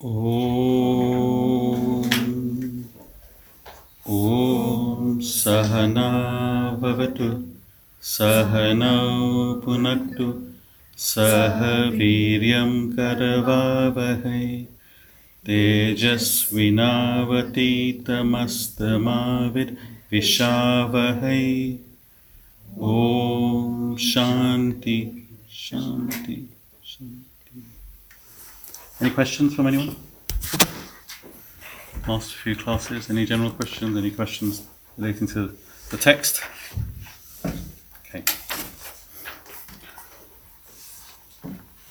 ॐ सहना भवतु सहनौ पुनक्तु सह वीर्यं करवावहै। तेजस्विनावतीतमस्तमाविर्विशावहै ॐ शान्ति शान्ति Any questions from anyone? Last few classes, any general questions, any questions relating to the text? Okay.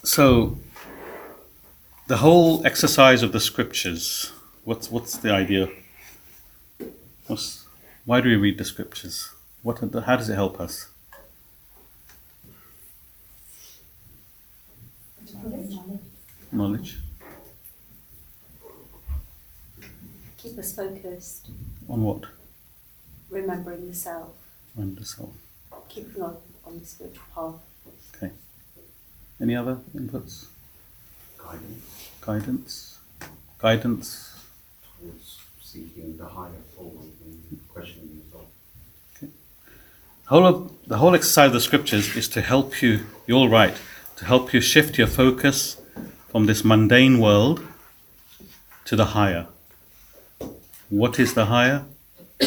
So, the whole exercise of the scriptures, what's, what's the idea? What's, why do we read the scriptures? What, the- how does it help us? Knowledge? Keep us focused, On what? remembering the self, On the soul. keeping on, on the spiritual path. Okay. Any other inputs? guidance Guidance? Guidance? towards seeking the higher form and questioning yourself. whole of the whole exercise of the scriptures is to help you you're right, to help you shift your focus from this mundane world to the higher what is the higher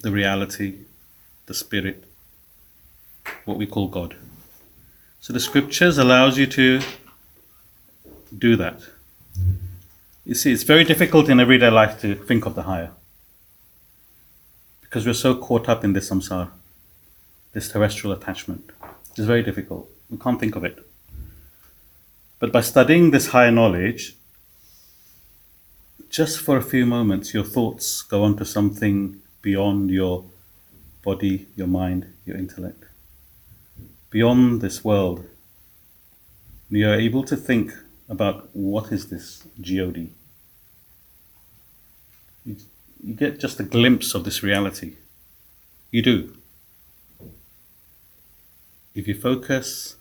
the reality the spirit what we call god so the scriptures allows you to do that you see it's very difficult in everyday life to think of the higher because we're so caught up in this samsara, this terrestrial attachment. It's very difficult. We can't think of it. But by studying this higher knowledge, just for a few moments, your thoughts go on to something beyond your body, your mind, your intellect, beyond this world. You're able to think about what is this God? You, you get just a glimpse of this reality. You do. If you focus,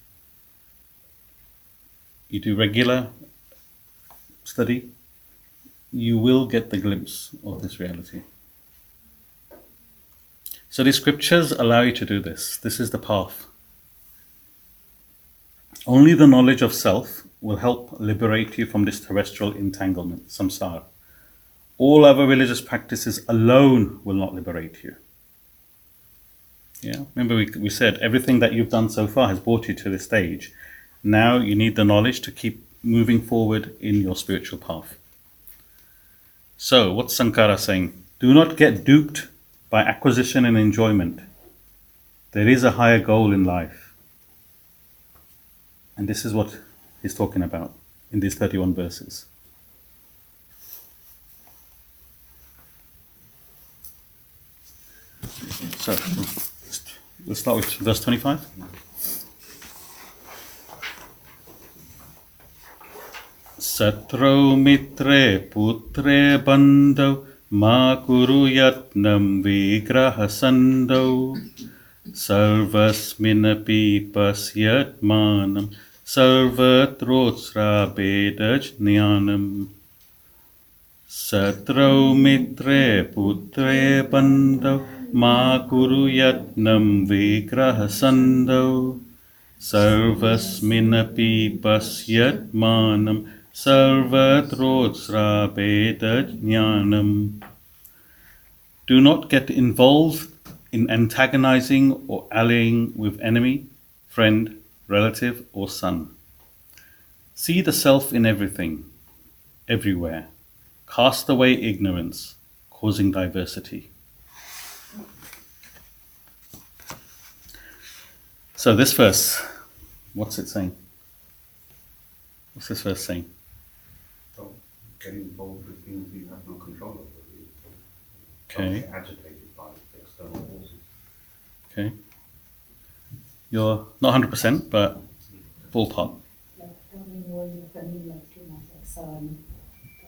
you do regular study, you will get the glimpse of this reality. So the scriptures allow you to do this. This is the path. Only the knowledge of self will help liberate you from this terrestrial entanglement, samsara. All other religious practices alone will not liberate you. Yeah, remember we, we said everything that you've done so far has brought you to this stage. Now you need the knowledge to keep moving forward in your spiritual path. So, what's Sankara saying? Do not get duped by acquisition and enjoyment. There is a higher goal in life. And this is what he's talking about in these 31 verses. So, let's start with verse 25. सत्रौ मित्रे पुत्रे बन्धौ मा कुरु यत्नं विग्रहसन्धौ। सर्वस्मिन्नपि पश्यत्मानं सर्वत्रोत्स्रावेदज्ञानम् शत्रौ मित्रे पुत्रे बन्धौ मा कुरु यत्नं विग्रहसन्धौ। सर्वस्मिन्नपि पश्यत्मानं sarvatrodstrapeta jnanam. Do not get involved in antagonizing or allying with enemy, friend, relative, or son. See the self in everything, everywhere. Cast away ignorance, causing diversity. So, this verse, what's it saying? What's this verse saying? Don't get involved with things you have no control over. Okay. Don't get agitated by external forces. Okay. You're not 100%, but ballpark. like don't involve your family like too much like son,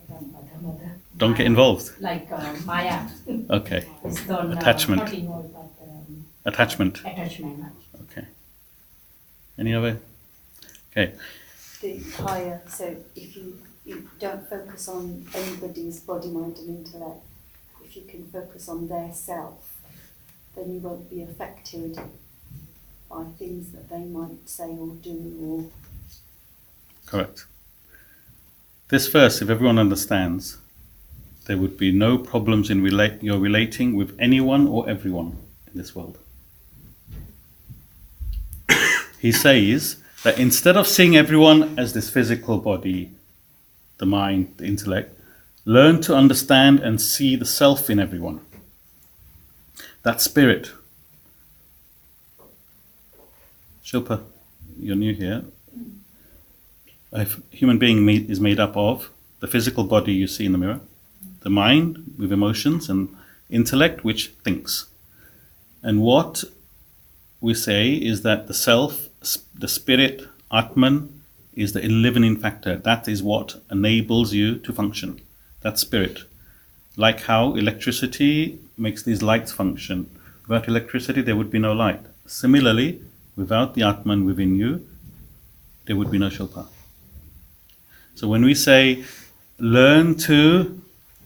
mother, mother. Don't get involved. Like uh, Maya. Okay. It's don't, Attachment. Uh, not involved, but um, Attachment. attachment. Okay. Any other? Okay. the higher. So if you, you don't focus on anybody's body, mind, and intellect, if you can focus on their self, then you won't be affected by things that they might say or do or Correct. This verse, if everyone understands, there would be no problems in relate you're relating with anyone or everyone in this world. he says that instead of seeing everyone as this physical body, the mind, the intellect, learn to understand and see the self in everyone. That spirit. Shilpa, you're new here A human being is made up of the physical body you see in the mirror, the mind with emotions, and intellect which thinks. And what we say is that the self, the spirit, Atman, is the enlivening factor. That is what enables you to function. That spirit. Like how electricity makes these lights function. Without electricity, there would be no light. Similarly, without the Atman within you, there would be no Shilpa. So when we say learn to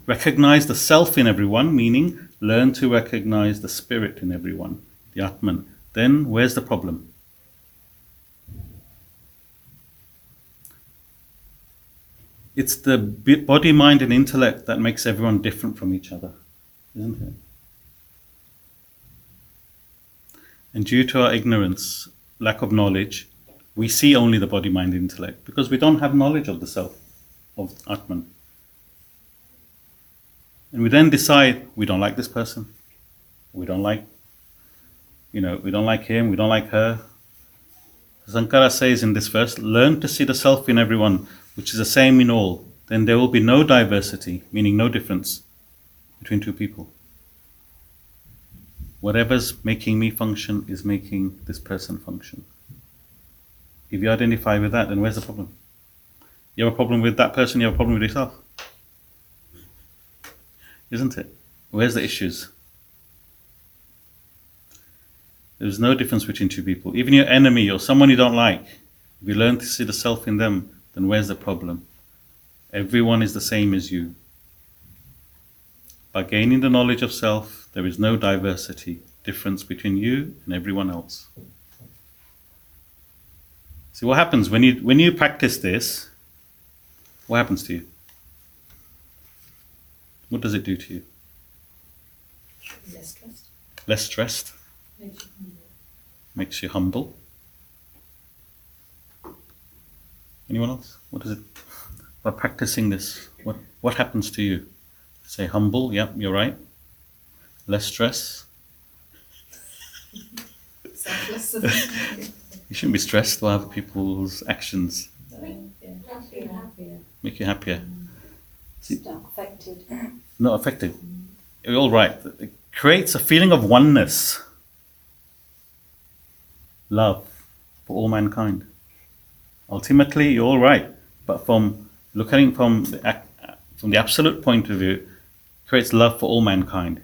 recognize the self in everyone, meaning learn to recognize the spirit in everyone, the Atman, then where's the problem? It's the body, mind, and intellect that makes everyone different from each other, isn't it? And due to our ignorance, lack of knowledge, we see only the body, mind, intellect because we don't have knowledge of the self, of Atman. And we then decide we don't like this person, we don't like, you know, we don't like him, we don't like her. Sankara says in this verse, learn to see the self in everyone, which is the same in all. Then there will be no diversity, meaning no difference between two people. Whatever's making me function is making this person function. If you identify with that, then where's the problem? You have a problem with that person, you have a problem with yourself. Isn't it? Where's the issues? There's no difference between two people. Even your enemy or someone you don't like, if you learn to see the self in them, then where's the problem? Everyone is the same as you. By gaining the knowledge of self, there is no diversity, difference between you and everyone else. See what happens when you when you practice this? What happens to you? What does it do to you? Less stressed. Less stressed, Makes you humble. makes you humble. Anyone else? What is it? By practicing this, what what happens to you? Say humble. Yep, you're right. Less stress. You shouldn't be stressed by other people's actions. Happier, happier. Make you happier. See- not affected. not affected. You're all right. It creates a feeling of oneness, love for all mankind. Ultimately, you're all right, but from looking from the, from the absolute point of view, creates love for all mankind.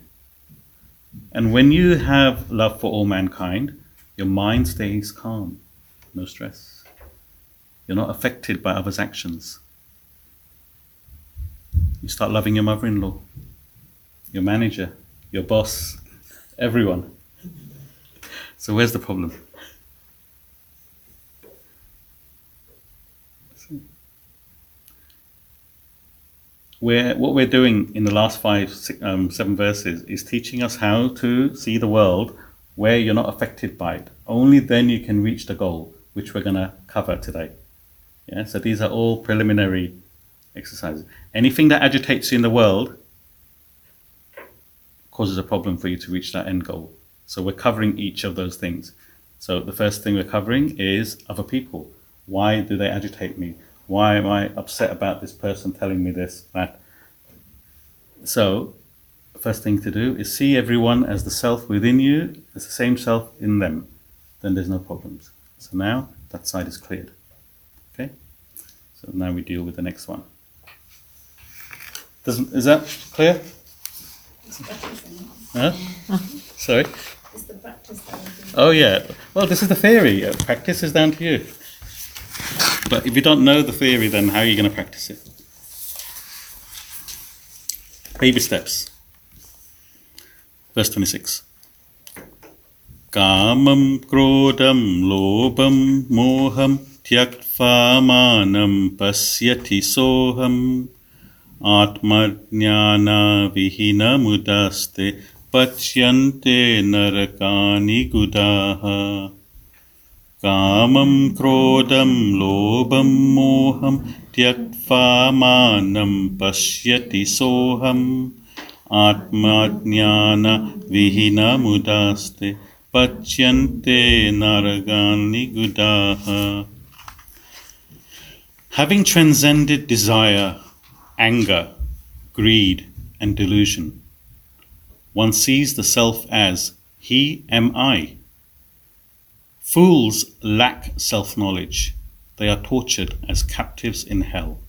And when you have love for all mankind, your mind stays calm, no stress. You're not affected by others' actions. You start loving your mother in law, your manager, your boss, everyone. So, where's the problem? We're, what we're doing in the last five, six, um, seven verses is teaching us how to see the world where you're not affected by it. Only then you can reach the goal, which we're going to cover today. Yeah, so these are all preliminary exercises. Anything that agitates you in the world causes a problem for you to reach that end goal. So we're covering each of those things. So the first thing we're covering is other people. Why do they agitate me? Why am I upset about this person telling me this, that? So, first thing to do is see everyone as the self within you, as the same self in them. Then there's no problems. So now that side is cleared. Okay? So now we deal with the next one. Doesn't, is that clear? Huh? Sorry? It's the practice that we do. Oh, yeah. Well, this is the theory. Practice is down to you. But if you don't know the theory, then how are you going to practice it? Baby steps. Verse 26. Kamam krodam lobam moham tyaktva manam pasyati soham atmajnana vihina mudaste pachyante narakani gudaha कामं क्रोधं लोभं मोहं त्यक्त्वा मानं पश्यति सोऽहम् आत्माज्ञानविहीनमुदास्ते पच्यन्ते नरगानि गुदाः Having transcended desire, anger, greed, and delusion, one sees the self as He am I. Fools lack self knowledge. They are tortured as captives in hell.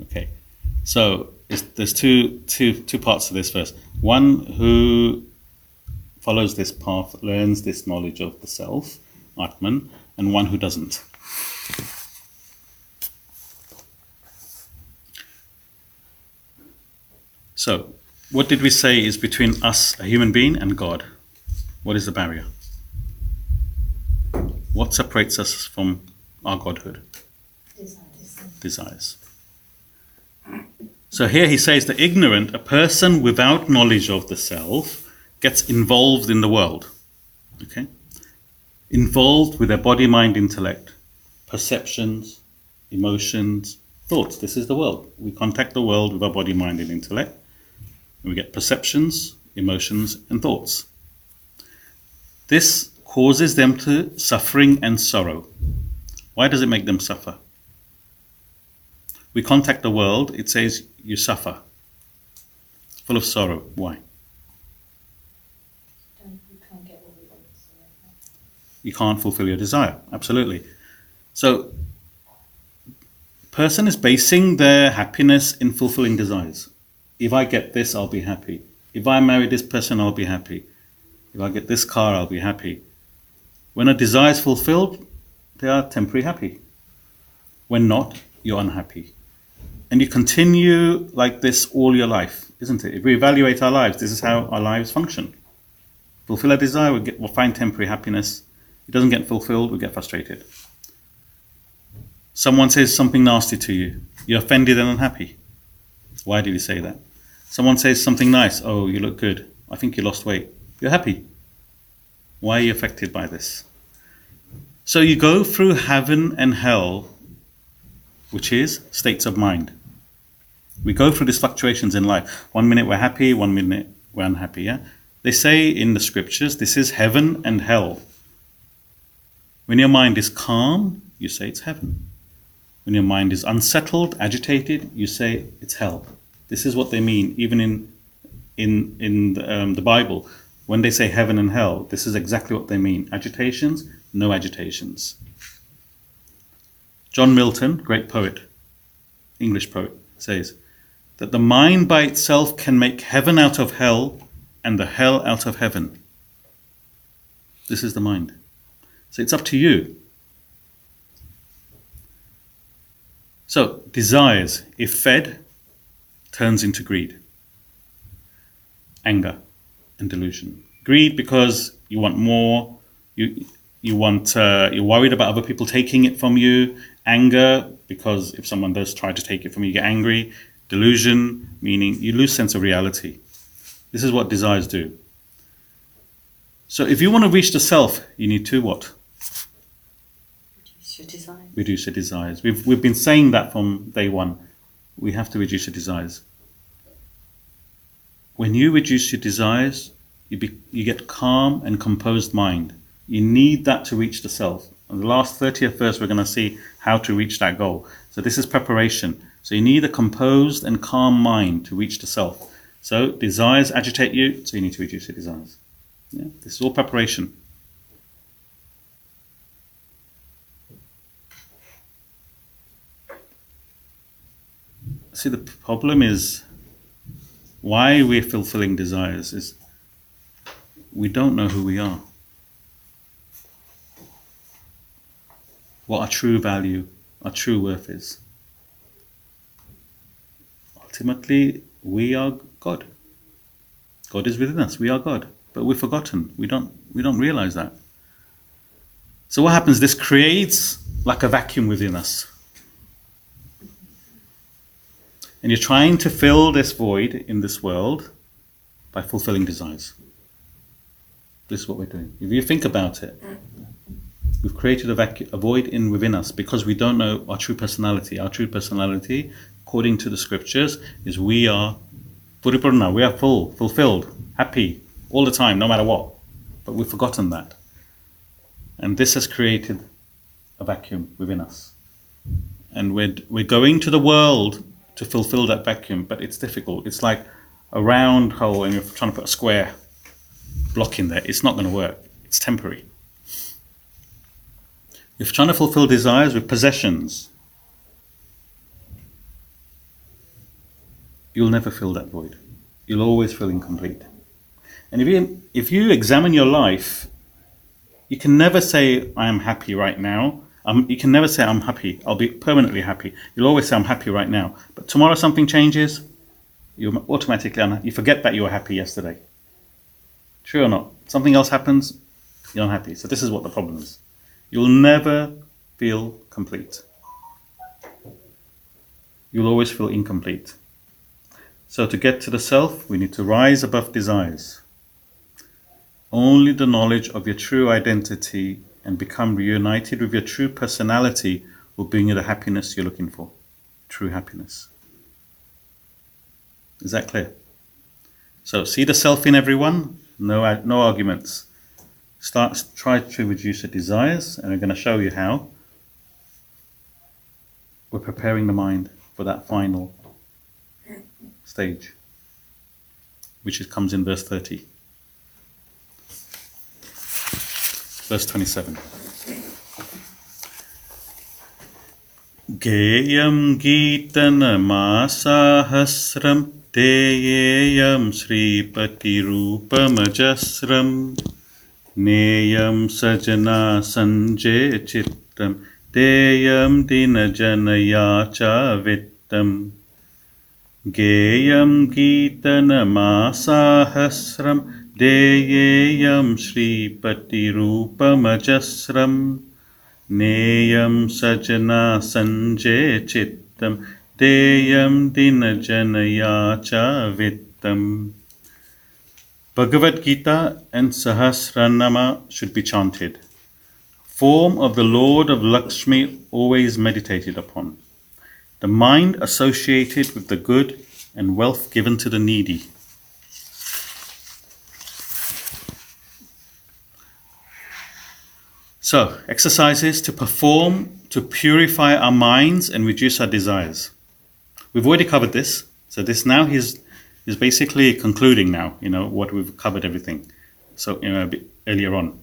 Okay, so there's two, two, two parts to this verse. One who follows this path learns this knowledge of the self, Atman, and one who doesn't. So, what did we say is between us, a human being, and God? What is the barrier? What separates us from our godhood? Desires. So here he says the ignorant, a person without knowledge of the self, gets involved in the world. Okay? Involved with their body, mind, intellect, perceptions, emotions, thoughts. This is the world. We contact the world with our body, mind, and intellect. And we get perceptions, emotions, and thoughts. This causes them to suffering and sorrow. Why does it make them suffer? We contact the world, it says you suffer. Full of sorrow. Why? You can't fulfill your desire. Absolutely. So person is basing their happiness in fulfilling desires. If I get this, I'll be happy. If I marry this person, I'll be happy. If I get this car, I'll be happy. When a desire is fulfilled, they are temporarily happy. When not, you're unhappy. And you continue like this all your life, isn't it? If we evaluate our lives, this is how our lives function. Fulfill a desire, we'll, get, we'll find temporary happiness. It doesn't get fulfilled, we get frustrated. Someone says something nasty to you, you're offended and unhappy. Why did he say that? Someone says something nice, oh, you look good. I think you lost weight. You're happy. Why are you affected by this? So you go through heaven and hell, which is states of mind. We go through these fluctuations in life. One minute we're happy, one minute we're unhappy. Yeah? They say in the scriptures, this is heaven and hell. When your mind is calm, you say it's heaven. When your mind is unsettled, agitated, you say it's hell. This is what they mean, even in in in the, um, the Bible. When they say heaven and hell, this is exactly what they mean. Agitations, no agitations. John Milton, great poet, English poet, says that the mind by itself can make heaven out of hell and the hell out of heaven. This is the mind. So it's up to you. So, desires, if fed, turns into greed, anger, and delusion. Greed because you want more, you you want uh, you're worried about other people taking it from you. Anger because if someone does try to take it from you, you get angry. Delusion meaning you lose sense of reality. This is what desires do. So, if you want to reach the self, you need to what? Reduce your desire. reduce your desires. We've we've been saying that from day one. We have to reduce your desires. When you reduce your desires, you be, you get calm and composed mind. You need that to reach the self. And the last 30th verse, we're going to see how to reach that goal. So this is preparation. So you need a composed and calm mind to reach the self. So desires agitate you, so you need to reduce your desires. Yeah? This is all preparation. See, the problem is why we're fulfilling desires is we don't know who we are. What our true value our true worth is. Ultimately, we are God. God is within us. We are God. But we're forgotten. We don't we don't realize that. So what happens? This creates like a vacuum within us. And you're trying to fill this void in this world by fulfilling desires. This is what we're doing. If you think about it, we've created a, a void in within us because we don't know our true personality. Our true personality, according to the scriptures, is we are paripurna, we are full, fulfilled, happy all the time, no matter what. But we've forgotten that. And this has created a vacuum within us. And we're, we're going to the world to fulfill that vacuum, but it's difficult. It's like a round hole and you're trying to put a square block in there. It's not going to work. It's temporary. If you're trying to fulfill desires with possessions, you'll never fill that void. You'll always feel incomplete. And if you if you examine your life, you can never say I am happy right now. You can never say I'm happy. I'll be permanently happy. You'll always say I'm happy right now. But tomorrow something changes, you automatically unha- you forget that you were happy yesterday. True or not? Something else happens, you're unhappy. So this is what the problem is. You'll never feel complete. You'll always feel incomplete. So to get to the self, we need to rise above desires. Only the knowledge of your true identity and become reunited with your true personality will bring you the happiness you're looking for. True happiness. Is that clear? So see the self in everyone. No, uh, no arguments. Start try to reduce the desires, and I'm going to show you how. We're preparing the mind for that final stage, which is, comes in verse 30. Verse 27. गेयं गीतनमासाहस्रं ते येयं श्रीपतिरूपमजस्रं नेयं सजना सञ्जय चित्तं तेयं दिनजनया च वित्तम् गेयं गीतनमासाहस्रं देयेयं श्रीपतिरूपमजस्रम् नेयं सजना सञ्जय चित्तं देयं दिनजनया च वित्तम् Bhagavad Gita and Sahasranama should be chanted. Form of the Lord of Lakshmi always meditated upon. The mind associated with the good and wealth given to the needy. So, exercises to perform to purify our minds and reduce our desires. We've already covered this. So this now is is basically concluding now, you know, what we've covered everything. So you know, a bit earlier on.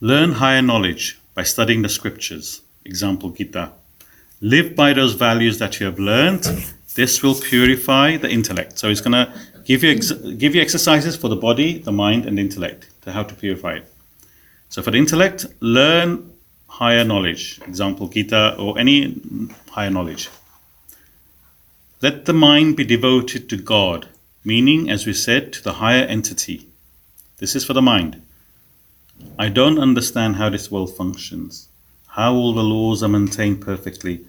Learn higher knowledge by studying the scriptures. Example Gita. Live by those values that you have learned. This will purify the intellect. So it's going to give you ex- give you exercises for the body, the mind, and the intellect to how to purify it. So for the intellect, learn higher knowledge. Example Gita or any higher knowledge. Let the mind be devoted to God, meaning, as we said, to the higher entity. This is for the mind. I don't understand how this world functions, how all the laws are maintained perfectly.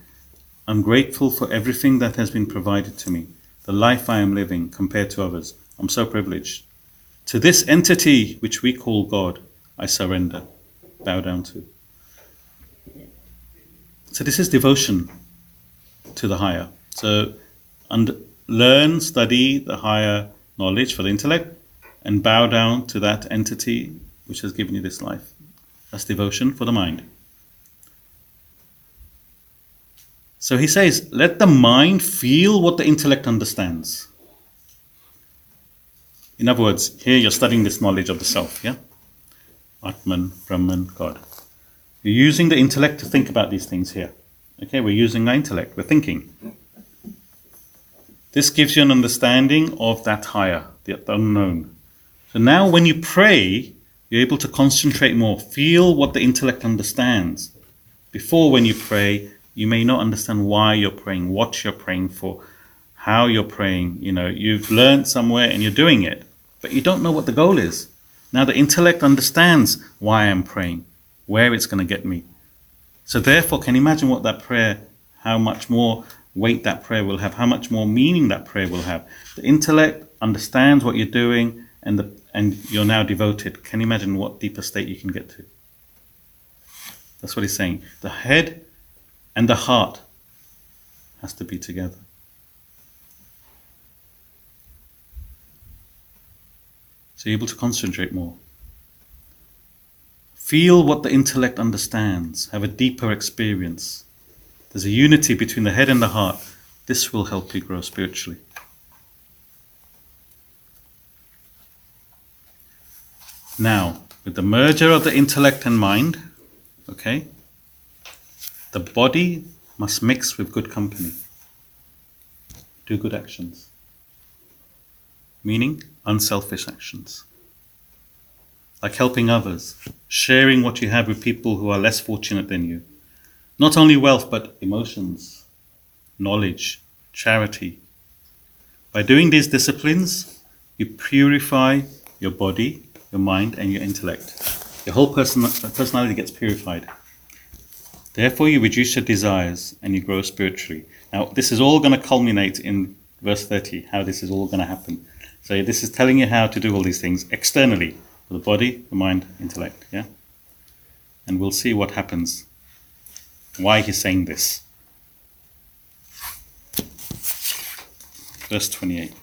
I'm grateful for everything that has been provided to me, the life I am living compared to others. I'm so privileged. To this entity which we call God, I surrender, bow down to. So this is devotion to the higher. So and learn, study the higher knowledge for the intellect, and bow down to that entity which has given you this life. That's devotion for the mind. So he says, let the mind feel what the intellect understands. In other words, here you're studying this knowledge of the self, yeah? Atman, Brahman, God. You're using the intellect to think about these things here. Okay, we're using our intellect, we're thinking. This gives you an understanding of that higher, the unknown. So now when you pray, You're able to concentrate more, feel what the intellect understands. Before, when you pray, you may not understand why you're praying, what you're praying for, how you're praying. You know, you've learned somewhere and you're doing it, but you don't know what the goal is. Now, the intellect understands why I'm praying, where it's going to get me. So, therefore, can you imagine what that prayer, how much more weight that prayer will have, how much more meaning that prayer will have? The intellect understands what you're doing, and the and you're now devoted. Can you imagine what deeper state you can get to? That's what he's saying. The head and the heart has to be together. So you're able to concentrate more. Feel what the intellect understands, have a deeper experience. There's a unity between the head and the heart. This will help you grow spiritually. Now, with the merger of the intellect and mind, okay, the body must mix with good company. Do good actions. Meaning unselfish actions. Like helping others, sharing what you have with people who are less fortunate than you. Not only wealth, but emotions, knowledge, charity. By doing these disciplines, you purify your body, your mind, and your intellect. Your whole person, personality gets purified. Therefore, you reduce your desires and you grow spiritually. Now, this is all going to culminate in verse 30, how this is all going to happen. So, this is telling you how to do all these things externally for the body, the mind, intellect. Yeah? And we'll see what happens, why he's saying this. Verse 28.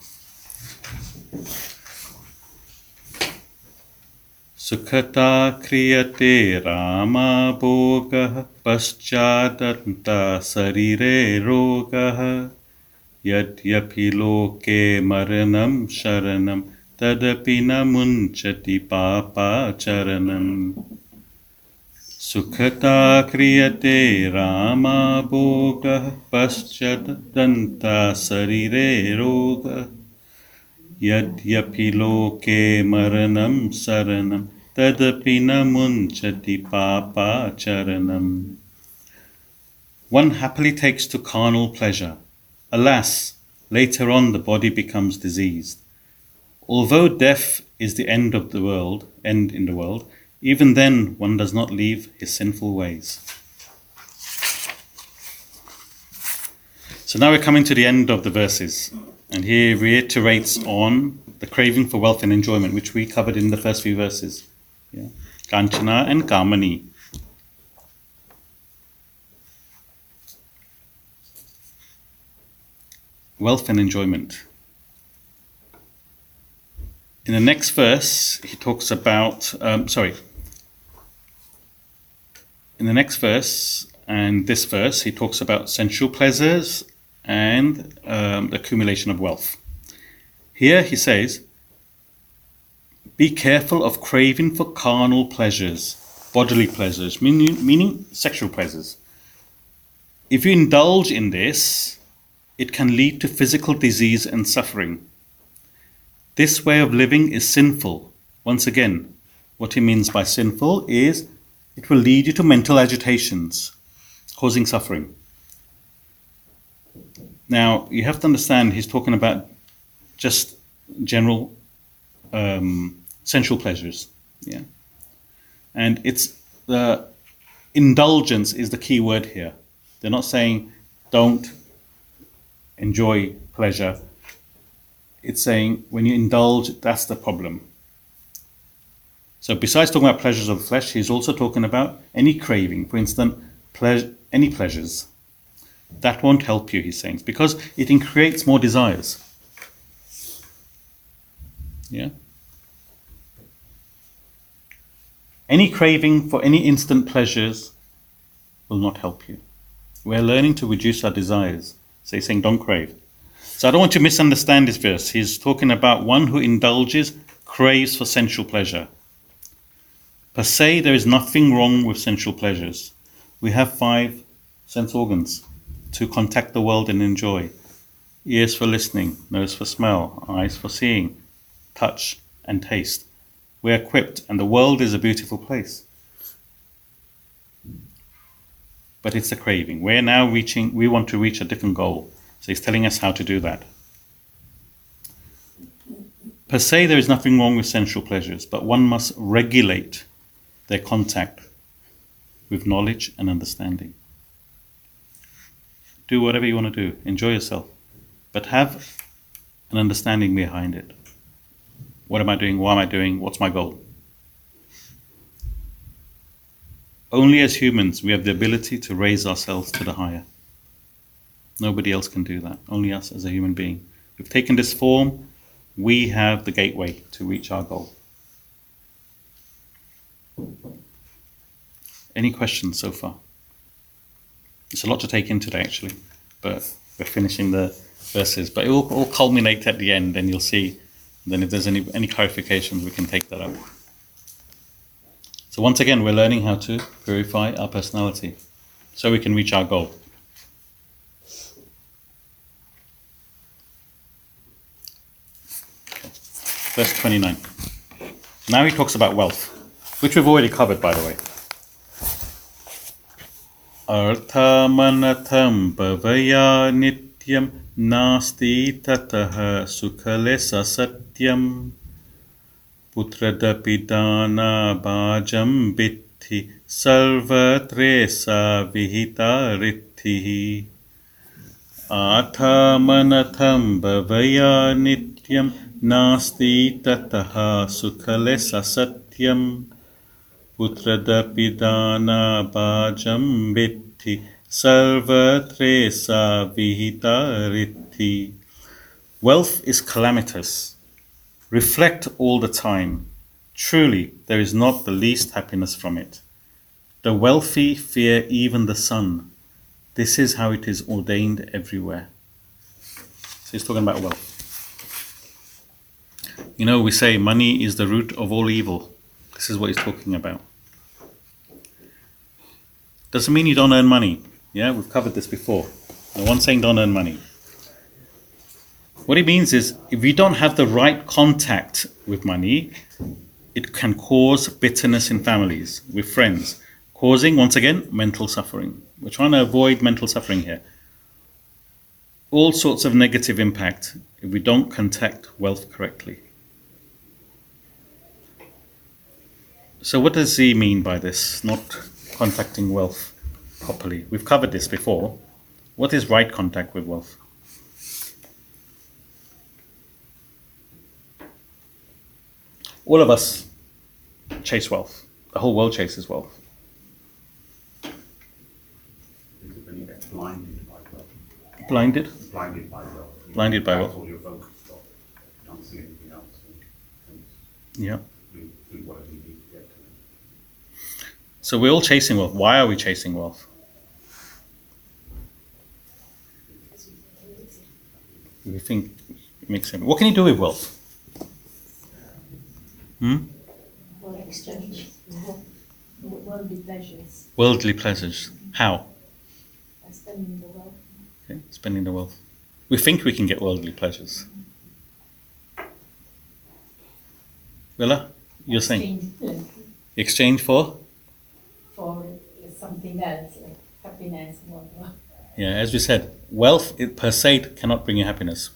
Sukhata kriyate rama bhoga. पश्चादन्ता शरीरे रोगः। यद्यपि लोके मरणं शरणं, तदपि न मुञ्चति पापाचरणम् सुखता क्रियते रामाभोगः पश्चादन्ता शरीरे रोगः। यद्यपि लोके मरणं शरणं तदपि न मुञ्चति पापाचरणम् One happily takes to carnal pleasure. Alas, later on the body becomes diseased. Although death is the end of the world, end in the world, even then one does not leave his sinful ways. So now we're coming to the end of the verses. And he reiterates on the craving for wealth and enjoyment, which we covered in the first few verses. Yeah? Kanchana and Kamani. Wealth and enjoyment. In the next verse, he talks about, um, sorry, in the next verse and this verse, he talks about sensual pleasures and um, accumulation of wealth. Here he says, Be careful of craving for carnal pleasures, bodily pleasures, meaning, meaning sexual pleasures. If you indulge in this, it can lead to physical disease and suffering. This way of living is sinful. Once again, what he means by sinful is it will lead you to mental agitations, causing suffering. Now, you have to understand he's talking about just general um, sensual pleasures. Yeah. And it's the indulgence is the key word here. They're not saying don't enjoy pleasure. It's saying when you indulge, that's the problem. So, besides talking about pleasures of the flesh, he's also talking about any craving. For instance, any pleasures. That won't help you, he's saying, because it creates more desires. Yeah? Any craving for any instant pleasures will not help you. We're learning to reduce our desires. So he's saying, don't crave. So I don't want you to misunderstand this verse. He's talking about one who indulges, craves for sensual pleasure. Per se, there is nothing wrong with sensual pleasures. We have five sense organs to contact the world and enjoy ears for listening, nose for smell, eyes for seeing, touch and taste. We're equipped, and the world is a beautiful place. But it's a craving. We're now reaching, we want to reach a different goal. So he's telling us how to do that. Per se, there is nothing wrong with sensual pleasures, but one must regulate their contact with knowledge and understanding. Do whatever you want to do, enjoy yourself, but have an understanding behind it. What am I doing? Why am I doing? What's my goal? Only as humans we have the ability to raise ourselves to the higher. Nobody else can do that. Only us as a human being. We've taken this form, we have the gateway to reach our goal. Any questions so far? It's a lot to take in today, actually, but we're finishing the verses. But it will all culminate at the end, and you'll see Then, if there's any any clarifications, we can take that up. So once again, we're learning how to purify our personality, so we can reach our goal. Verse 29. Now he talks about wealth, which we've already covered, by the way. अर्थमनथं भवया नित्यं नास्ति ततः सुखलेससत्यम् पुत्रदपि दानाभाजं सर्वत्रेसा विहिता रिद्धिः। आथमनथं भवया नित्यं। नास्ति ततः सुखलेससत्यम् पुत्रदपि दानाभाजं Sarvatresa vihita riddhi. Wealth is calamitous. Reflect all the time. Truly, there is not the least happiness from it. The wealthy fear even the sun. This is how it is ordained everywhere. So he's talking about wealth. You know, we say money is the root of all evil. This is what he's talking about. Doesn't mean you don't earn money. Yeah, we've covered this before. No one's saying don't earn money. What it means is if you don't have the right contact with money, it can cause bitterness in families, with friends, causing, once again, mental suffering. We're trying to avoid mental suffering here. All sorts of negative impact if we don't contact wealth correctly. So, what does he mean by this? Not contacting wealth properly. We've covered this before. What is right contact with wealth? All of us chase wealth. The whole world chases wealth. Is it when you get blinded by wealth? Blinded? Blinded by wealth. Blinded by wealth. all you're focused on. You don't see anything else. and- and Yeah. Do, do whatever you need to get to it. So we're all chasing wealth. Why are we chasing wealth? We think it makes sense. What can you do with wealth? Hmm? For exchange, worldly pleasures, Worldly pleasures. How? by spending the wealth. Okay, spending the wealth. We think we can get worldly pleasures. Willa, you're saying Exchange, exchange for? For something else, like happiness, whatever. Yeah, as we said, wealth per se cannot bring you happiness.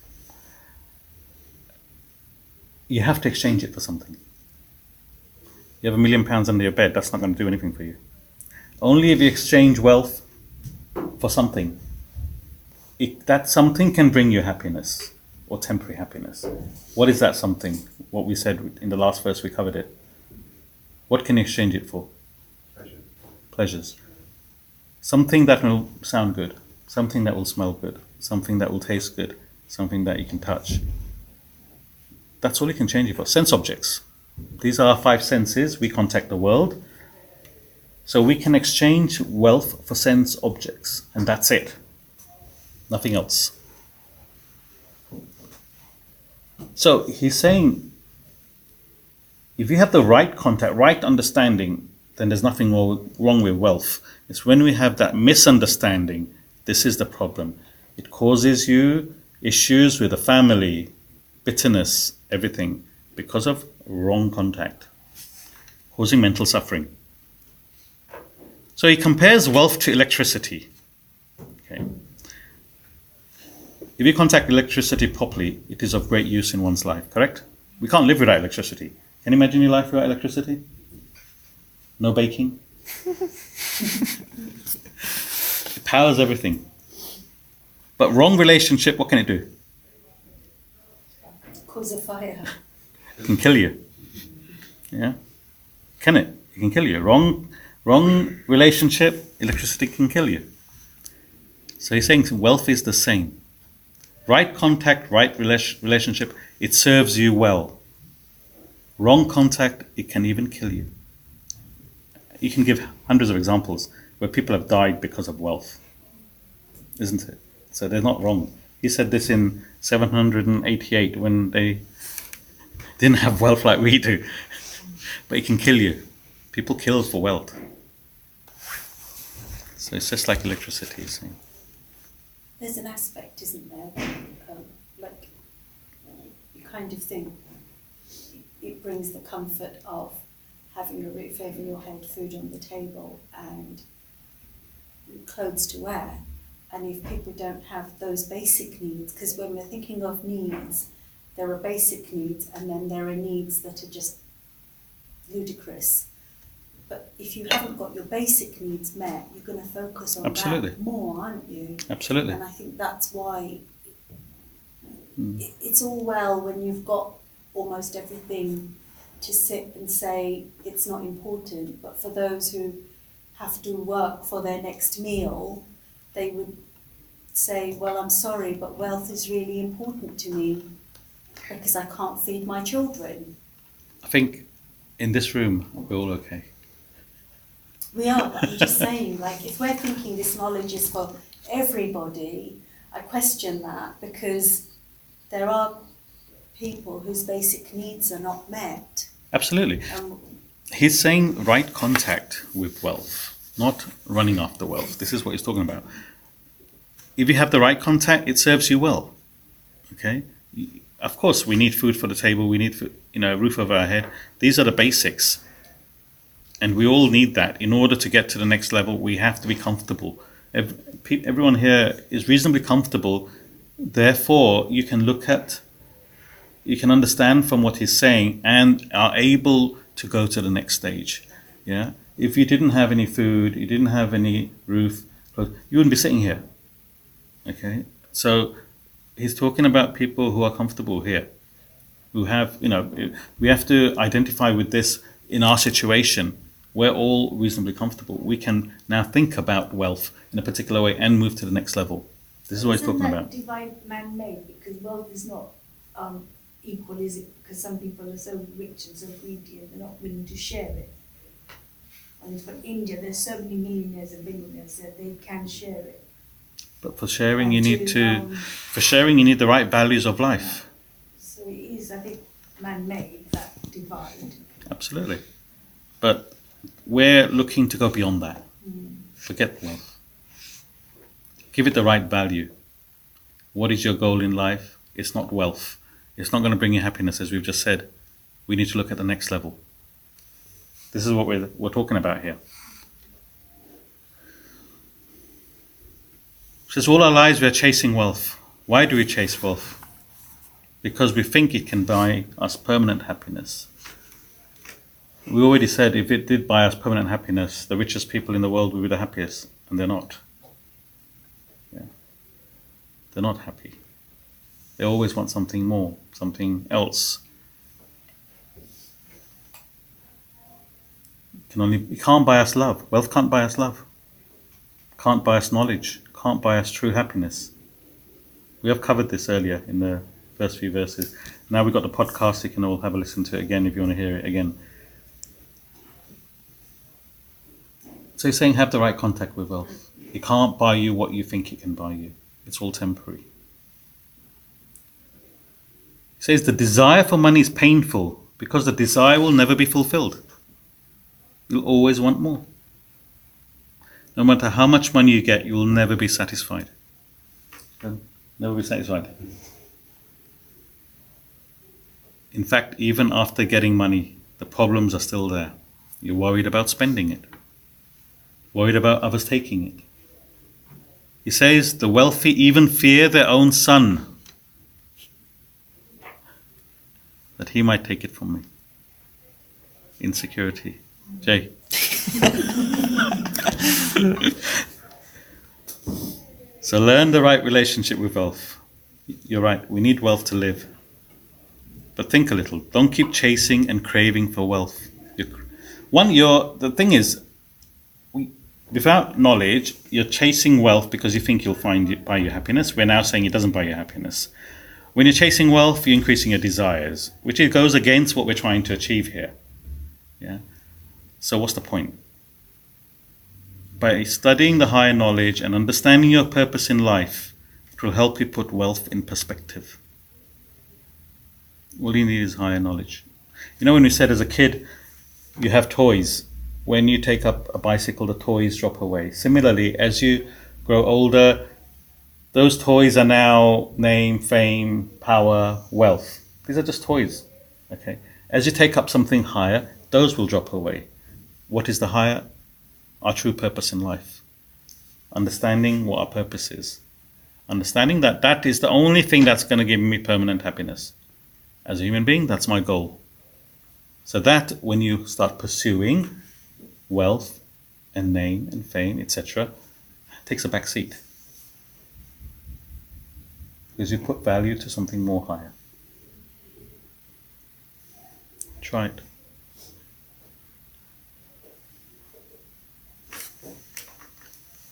You have to exchange it for something. You have a million pounds under your bed, that's not going to do anything for you. Only if you exchange wealth for something, it, that something can bring you happiness or temporary happiness. What is that something? What we said in the last verse, we covered it. What can you exchange it for? Pleasure. pleasures. Something that will sound good, something that will smell good, something that will taste good, something that you can touch. That's all you can change it for. Sense objects. These are our five senses. We contact the world. So we can exchange wealth for sense objects, and that's it. Nothing else. So he's saying if you have the right contact, right understanding, then there's nothing wrong wrong with wealth. It's when we have that misunderstanding, this is the problem. It causes you issues with the family, bitterness, everything, because of wrong contact. causing mental suffering. So he compares wealth to electricity. Okay. If you contact electricity properly, it is of great use in one's life, correct? We can't live without electricity. Can you imagine your life without electricity? No baking? powers everything. But wrong relationship, what can it do? Cause a fire. It can kill you. Yeah? Can it? It can kill you. Wrong wrong relationship, electricity can kill you. So he's saying wealth is the same. Right contact, right rela- relationship, it serves you well. Wrong contact, it can even kill you. You can give hundreds of examples where people have died because of wealth, isn't it? So they're not wrong. He said this in 788 when they didn't have wealth like we do. But it can kill you. People kill for wealth. So it's just like electricity. you see. There's an aspect, isn't there? Um, like you kind of think it brings the comfort of having a roof over your head, food on the table, and clothes to wear. And if people don't have those basic needs, because when we're thinking of needs, there are basic needs, and then there are needs that are just ludicrous. But if you haven't got your basic needs met, you're going to focus on Absolutely. that more, aren't you? Absolutely. And I think that's why Mm. it's all well when you've got almost everything to sit and say it's not important. But for those who have to work for their next meal, they would say, Well, I'm sorry, but wealth is really important to me because I can't feed my children. I think in this room, we're all okay. We are, but I'm just saying, like, if we're thinking this knowledge is for everybody, I question that because there are people whose basic needs are not met. Absolutely. Um, He's saying right contact with wealth, not running after wealth. This is what he's talking about. If you have the right contact, it serves you well. Okay? Of course, we need food for the table, we need food, you know, a roof over our head. These are the basics. And we all need that. In order to get to the next level, we have to be comfortable. Ev- Everyone here is reasonably comfortable. Therefore, you can look at, you can understand from what he's saying and are able to go to the next stage. Yeah. If you didn't have any food, you didn't have any roof, you wouldn't be sitting here. Okay. So he's talking about people who are comfortable here, who have, you know, we have to identify with this in our situation. We're all reasonably comfortable. We can now think about wealth in a particular way and move to the next level. This is what he's Isn't talking that about. divide man-made because wealth is not um, equal, is it? Because some people are so rich and so greedy and they're not willing to share it. And for India, there's so many millionaires and billionaires that they can share it. But for sharing, you need to, um, for sharing, you need the right values of life. so it is, I think, man-made that divide. Absolutely. But we're looking to go beyond that. Forget wealth. Give it the right value. What is your goal in life? It's not wealth. It's not going to bring you happiness, as we've just said. We need to look at the next level. This is what we're, we're talking about here. Says all our lives we are chasing wealth. Why do we chase wealth? Because we think it can buy us permanent happiness. We already said if it did buy us permanent happiness, the richest people in the world would be the happiest, and they're not. Yeah. They're not happy. They always want something more, something else. It can only it can't buy us love. Wealth can't buy us love. Can't buy us knowledge. Can't buy us true happiness. We have covered this earlier in the first few verses. Now we've got the podcast. You can all have a listen to it again if you want to hear it again. So he's saying have the right contact with wealth. It can't buy you what you think it can buy you. It's all temporary. Says the desire for money is painful because the desire will never be fulfilled. You'll always want more. No matter how much money you get, you will never be satisfied. Never be satisfied. In fact, even after getting money, the problems are still there. You're worried about spending it, worried about others taking it. He says, The wealthy even fear their own son, that he might take it from me. Insecurity. Jay. so learn the right relationship with wealth. You're right, we need wealth to live. But think a little. Don't keep chasing and craving for wealth. You're, one, you're, the thing is, we, without knowledge, you're chasing wealth because you think you'll find it buy your happiness. We're now saying it doesn't buy your happiness. When you're chasing wealth, you're increasing your desires, which goes against what we're trying to achieve here. Yeah. So what's the point? By studying the higher knowledge and understanding your purpose in life, it will help you put wealth in perspective. All you need is higher knowledge. You know, when we said as a kid, you have toys. When you take up a bicycle, the toys drop away. Similarly, as you grow older, those toys are now name, fame, power, wealth. These are just toys. Okay. As you take up something higher, those will drop away. What is the higher? Our true purpose in life. Understanding what our purpose is. Understanding that that is the only thing that's going to give me permanent happiness. As a human being, that's my goal. So that when you start pursuing wealth and name and fame, etc., takes a back seat. Because you put value to something more higher. Try it.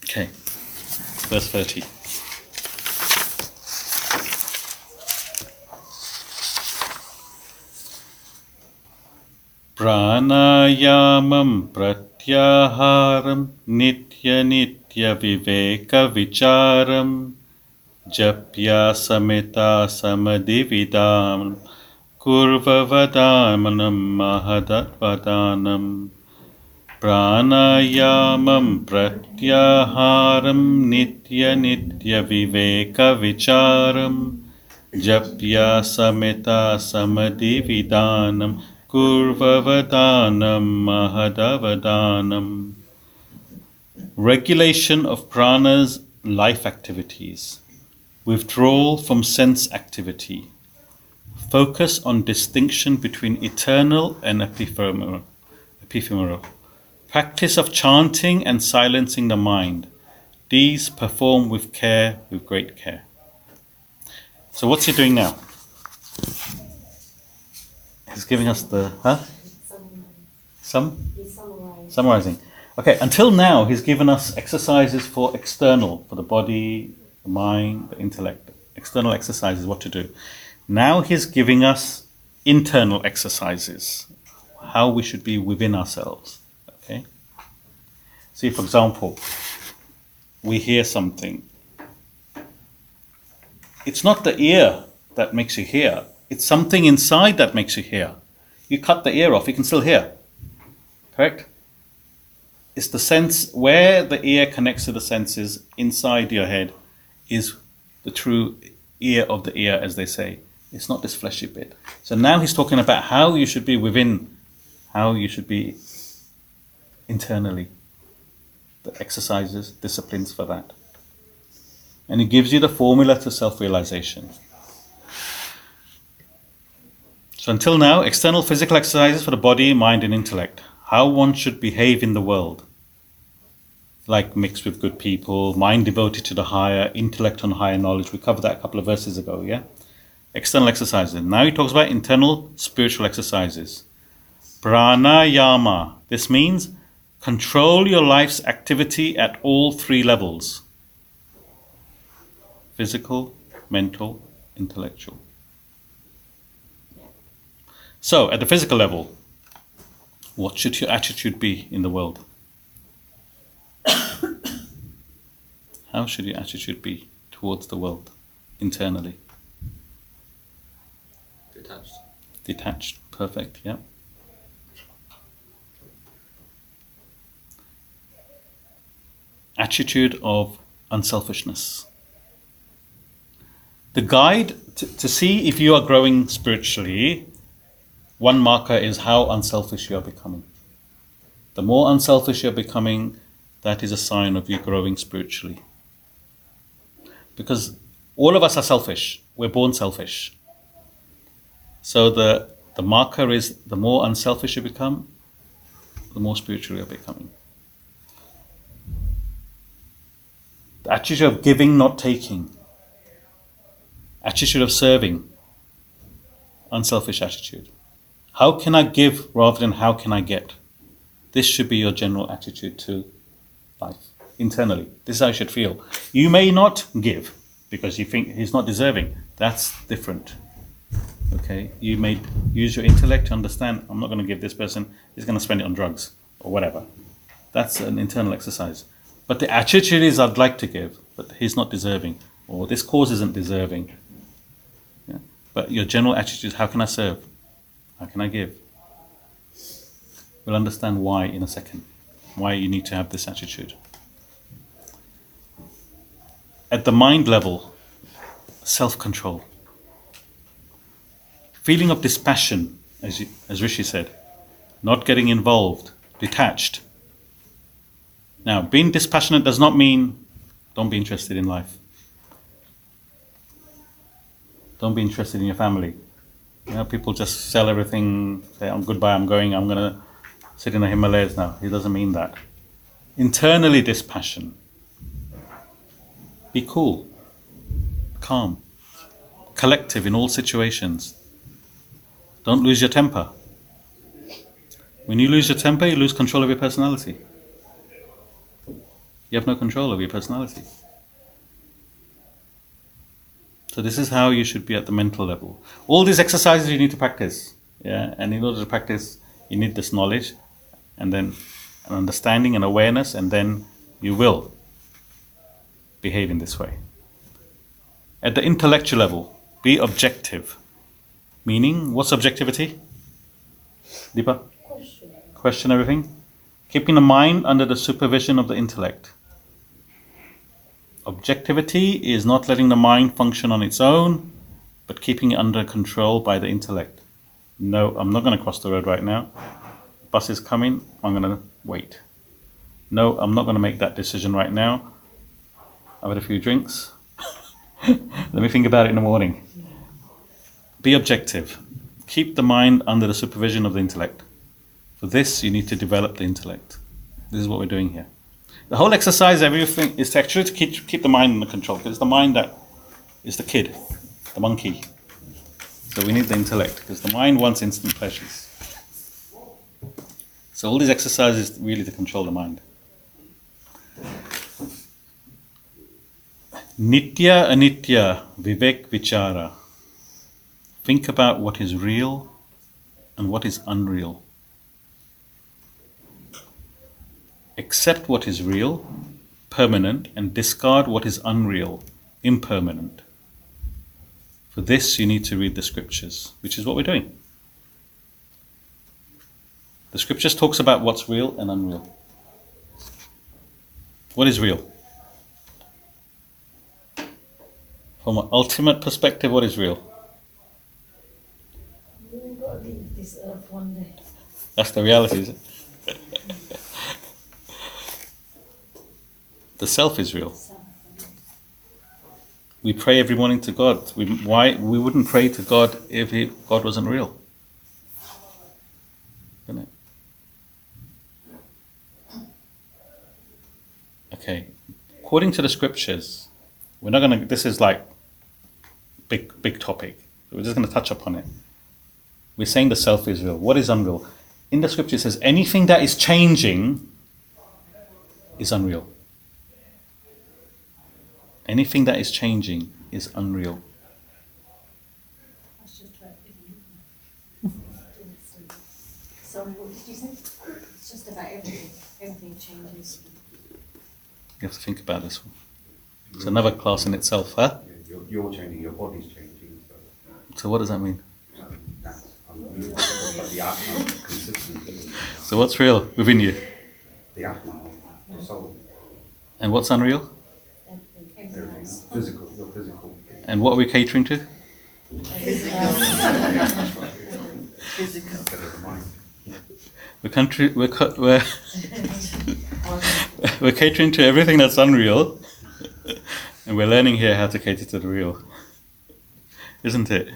Okay, verse 30. प्राणायामं प्रत्याहारं जप्या समिता समदिविदां कूर्ववदामनं महदवदानं प्राणायामं प्रत्याहारं नित्यनित्यविवेकविचारं जप्या Samita समदिविदानं कुर्ववदानं महदवदानम् Regulation of prana's life activities. Withdrawal from sense activity, focus on distinction between eternal and ephemeral, ephemeral, practice of chanting and silencing the mind. These perform with care, with great care. So, what's he doing now? He's giving us the huh? Some summarizing. Okay, until now he's given us exercises for external, for the body, the mind, the intellect. External exercises, what to do. Now he's giving us internal exercises, how we should be within ourselves. Okay. See, for example, we hear something. It's not the ear that makes you hear it's something inside that makes you hear. You cut the ear off, you can still hear. Correct? It's the sense where the ear connects to the senses inside your head is the true ear of the ear, as they say. It's not this fleshy bit. So now he's talking about how you should be within, how you should be internally. The exercises, disciplines for that. And he gives you the formula to self realization. So until now, external physical exercises for the body, mind, and intellect. How one should behave in the world. Like mixed with good people, mind devoted to the higher, intellect on higher knowledge. We covered that a couple of verses ago, yeah? External exercises. Now he talks about internal spiritual exercises. Pranayama. This means control your life's activity at all three levels physical, mental, intellectual. So, at the physical level, what should your attitude be in the world? How should your attitude be towards the world internally? Detached. Detached. Perfect, yeah. Attitude of unselfishness. The guide to, to see if you are growing spiritually one marker is how unselfish you are becoming. The more unselfish you're becoming, that is a sign of you growing spiritually. Because all of us are selfish. We're born selfish. So the, the marker is the more unselfish you become, the more spiritual you're becoming. The attitude of giving, not taking. Attitude of serving. Unselfish attitude. How can I give rather than how can I get? This should be your general attitude to life internally. This is how you should feel. You may not give because you think he's not deserving. That's different. Okay? You may use your intellect to understand I'm not going to give this person, he's going to spend it on drugs or whatever. That's an internal exercise. But the attitude is I'd like to give, but he's not deserving, or this cause isn't deserving. Yeah? But your general attitude is how can I serve? How can I give? We'll understand why in a second. Why you need to have this attitude. At the mind level, self control. Feeling of dispassion, as, you, as Rishi said, not getting involved, detached. Now, being dispassionate does not mean don't be interested in life. Don't be interested in your family. You know, people just sell everything, say, I'm goodbye, I'm going, I'm going to sit in the Himalayas now. He doesn't mean that. Internally dispassion. Be cool, calm, collective in all situations. Don't lose your temper. When you lose your temper, you lose control of your personality. You have no control of your personality. So this is how you should be at the mental level. All these exercises you need to practice. Yeah, and in order to practice, you need this knowledge, and then an understanding and awareness, and then you will behave in this way. At the intellectual level, be objective. Meaning, what's objectivity? Deepa? Question. Question everything. Keeping the mind under the supervision of the intellect. Objectivity is not letting the mind function on its own, but keeping it under control by the intellect. No, I'm not going to cross the road right now. Bus is coming, I'm going to wait. No, I'm not going to make that decision right now. I've had a few drinks. Let me think about it in the morning. Be objective. Keep the mind under the supervision of the intellect. For this, you need to develop the intellect. This is what we're doing here. The whole exercise, everything, is to actually to keep, keep the mind under control. Because it's the mind that is the kid, the monkey. So we need the intellect because the mind wants instant pleasures. So all these exercises really to control the mind. Nitya anitya vivek vichara. Think about what is real and what is unreal. Accept what is real, permanent, and discard what is unreal, impermanent. For this, you need to read the scriptures, which is what we're doing. The scriptures talks about what's real and unreal. What is real? From an ultimate perspective, what is real? That's the reality, the self is real. We pray every morning to God. We, why we wouldn't pray to God if he, God wasn't real? Isn't it? Okay. According to the scriptures, we're not going to. This is like big, big topic. We're just going to touch upon it. We're saying the self is real. What is unreal? In the scripture, it says anything that is changing is unreal. Anything that is changing is unreal. Sorry, what did you say? It's just about everything. Everything changes. You have to think about this one. It's another class in itself, huh? You're, you're changing, your body's changing, so So what does that mean? uh, that's unreal. But the Atma is consistent. So what's real within you? The Atma, the soul, And what's unreal? Everything. everything, Everything else. physical, your physical. And what are we catering to? Physical. physical. the mind. We're, country, we're, cu- we're, we're catering to everything that's unreal, and we're learning here how to cater to the real. Isn't it?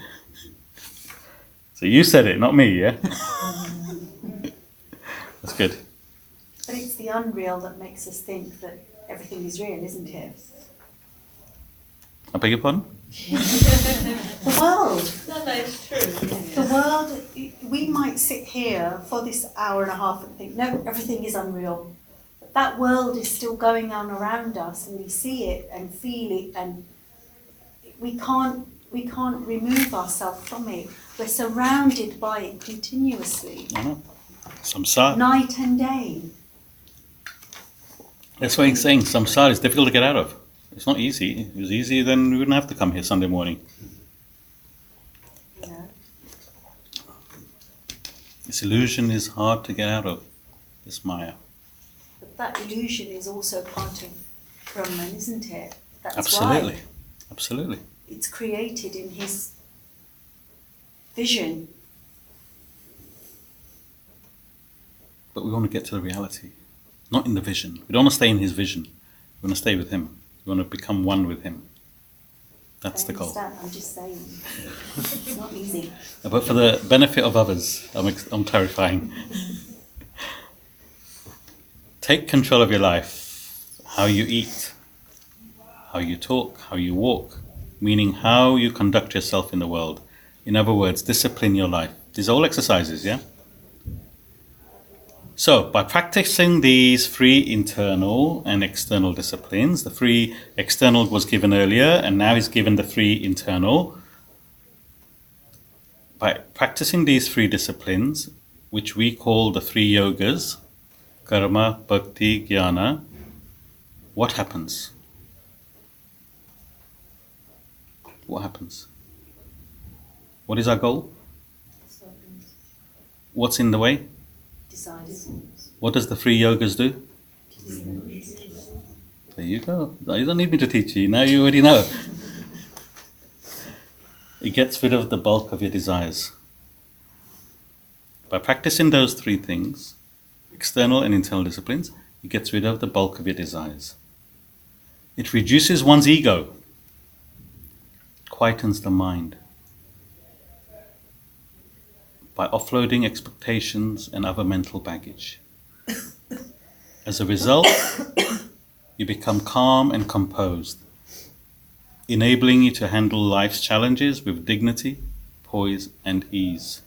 So you said it, not me, yeah? That's good. But it's the unreal that makes us think that everything is real, isn't it? I beg your pardon? The world. No, no, it's true. The world, we might sit here for this hour and a half and think, no, everything is unreal. That world is still going on around us and we see it and feel it and we can't, we can't remove ourselves from it. We're surrounded by it continuously, know. Samsara. night and day. That's why he's saying samsara is difficult to get out of. It's not easy. If it was easy, then we wouldn't have to come here Sunday morning. Know? This illusion is hard to get out of. This Maya. That illusion is also part of Brahman, isn't it? That's Absolutely. why Absolutely. it's created in his vision. But we want to get to the reality, not in the vision. We don't want to stay in his vision. We want to stay with him. We want to become one with him. That's the goal. I'm just saying. it's not easy. But for the benefit of others, I'm, ex- I'm clarifying. Take control of your life, how you eat, how you talk, how you walk, meaning how you conduct yourself in the world. In other words, discipline your life. These are all exercises, yeah? So, by practicing these three internal and external disciplines, the three external was given earlier, and now is given the three internal by practicing these three disciplines, which we call the three yogas karma, bhakti, jnana what happens? What happens? What is our goal? What's in the way? What does the three yogas do? There you go. You don't need me to teach you. Now you already know. It gets rid of the bulk of your desires. By practicing those three things, external and internal disciplines, it gets rid of the bulk of your desires. It reduces one's ego, quietens the mind. By offloading expectations and other mental baggage. As a result, you become calm and composed, enabling you to handle life's challenges with dignity, poise, and ease.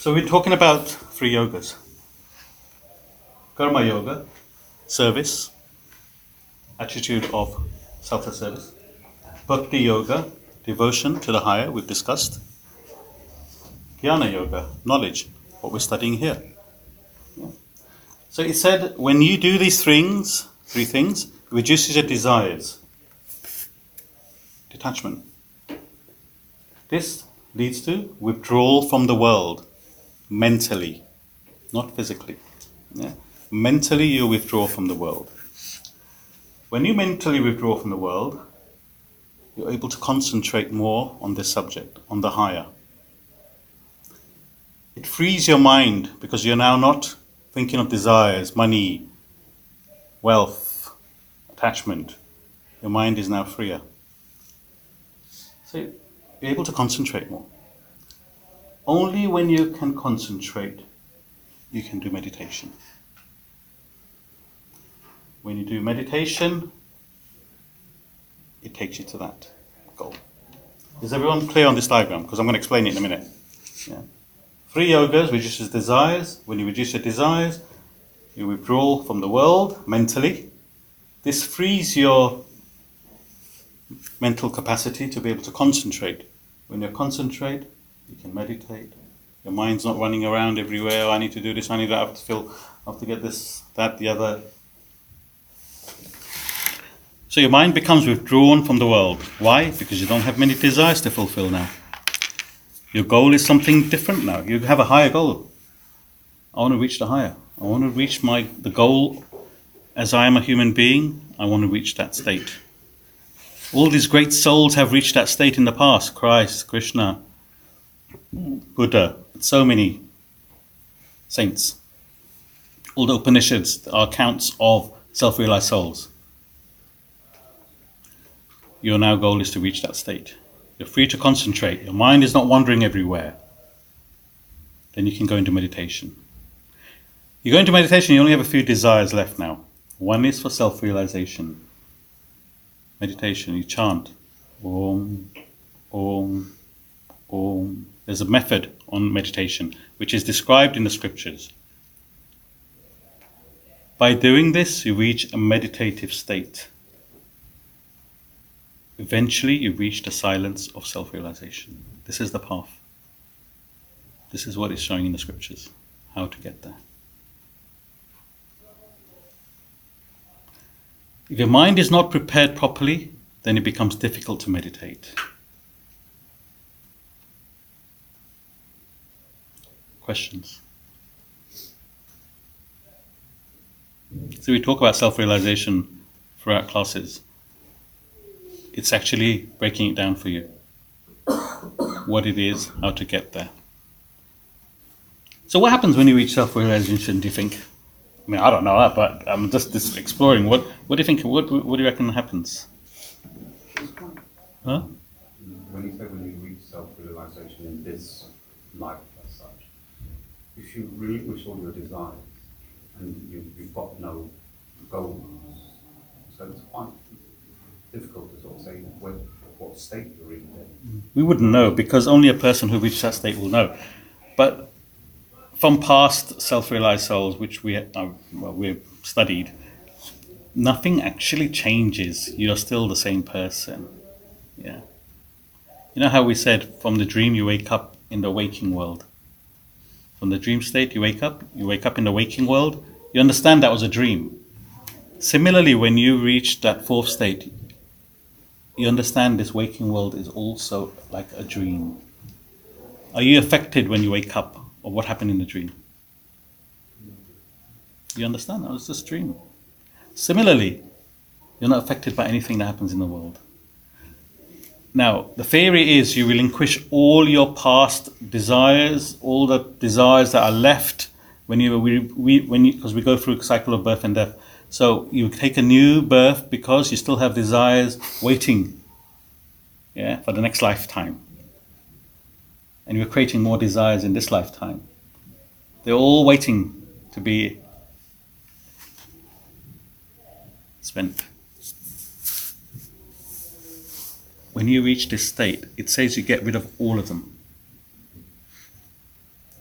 So, we're talking about three yogas Karma Yoga, service, attitude of self service, Bhakti Yoga, devotion to the higher, we've discussed. Jnana Yoga, knowledge, what we're studying here. So it said when you do these things, three things, it reduces your desires. Detachment. This leads to withdrawal from the world, mentally, not physically. Yeah? Mentally, you withdraw from the world. When you mentally withdraw from the world, you're able to concentrate more on this subject, on the higher. It frees your mind because you're now not thinking of desires, money, wealth, attachment. Your mind is now freer. So you're able to concentrate more. Only when you can concentrate, you can do meditation. When you do meditation, it takes you to that goal. Is everyone clear on this diagram? Because I'm going to explain it in a minute. Yeah. Three yogas reduces desires. When you reduce your desires, you withdraw from the world mentally. This frees your mental capacity to be able to concentrate. When you concentrate, you can meditate. Your mind's not running around everywhere. I need to do this. I need that. I have to feel. I have to get this, that, the other. So your mind becomes withdrawn from the world. Why? Because you don't have many desires to fulfill now. Your goal is something different now. You have a higher goal. I want to reach the higher. I want to reach my the goal as I am a human being. I want to reach that state. All these great souls have reached that state in the past. Christ, Krishna, Mm. Buddha, so many saints. All the Upanishads are accounts of self realized souls. Your now goal is to reach that state. You're free to concentrate. Your mind is not wandering everywhere. Then you can go into meditation. You go into meditation, you only have a few desires left now. One is for self realization. Meditation, you chant Om, Om, Om. There's a method on meditation which is described in the scriptures. By doing this, you reach a meditative state. Eventually, you reach the silence of self realization. This is the path. This is what is showing in the scriptures how to get there. If your mind is not prepared properly, then it becomes difficult to meditate. Questions? So, we talk about self realization throughout classes. It's actually breaking it down for you what it is, how to get there. So, what happens when you reach self realization, do you think? I mean, I don't know that, but I'm just, just exploring. What, what do you think? What, what do you reckon happens? Huh? When you say when you reach self-realization in this life if you relinquish all your desires and you, you've got no goals, so it's quite difficult to sort of say where, what state you're in. We wouldn't know because only a person who reached that state will know. But from past self-realized souls, which we uh, well, we've studied, nothing actually changes. You're still the same person. Yeah. You know how we said from the dream you wake up in the waking world. From the dream state you wake up, you wake up in the waking world. You understand that was a dream. Similarly, when you reach that fourth state, you understand this waking world is also like a dream. Are you affected when you wake up of what happened in the dream? You understand? That was just a dream. Similarly, you're not affected by anything that happens in the world. Now, the theory is you relinquish all your past desires, all the desires that are left when you we, we when because we go through a cycle of birth and death. So you take a new birth because you still have desires waiting, yeah, for the next lifetime. And you're creating more desires in this lifetime. They're all waiting to be spent. When you reach this state, it says you get rid of all of them.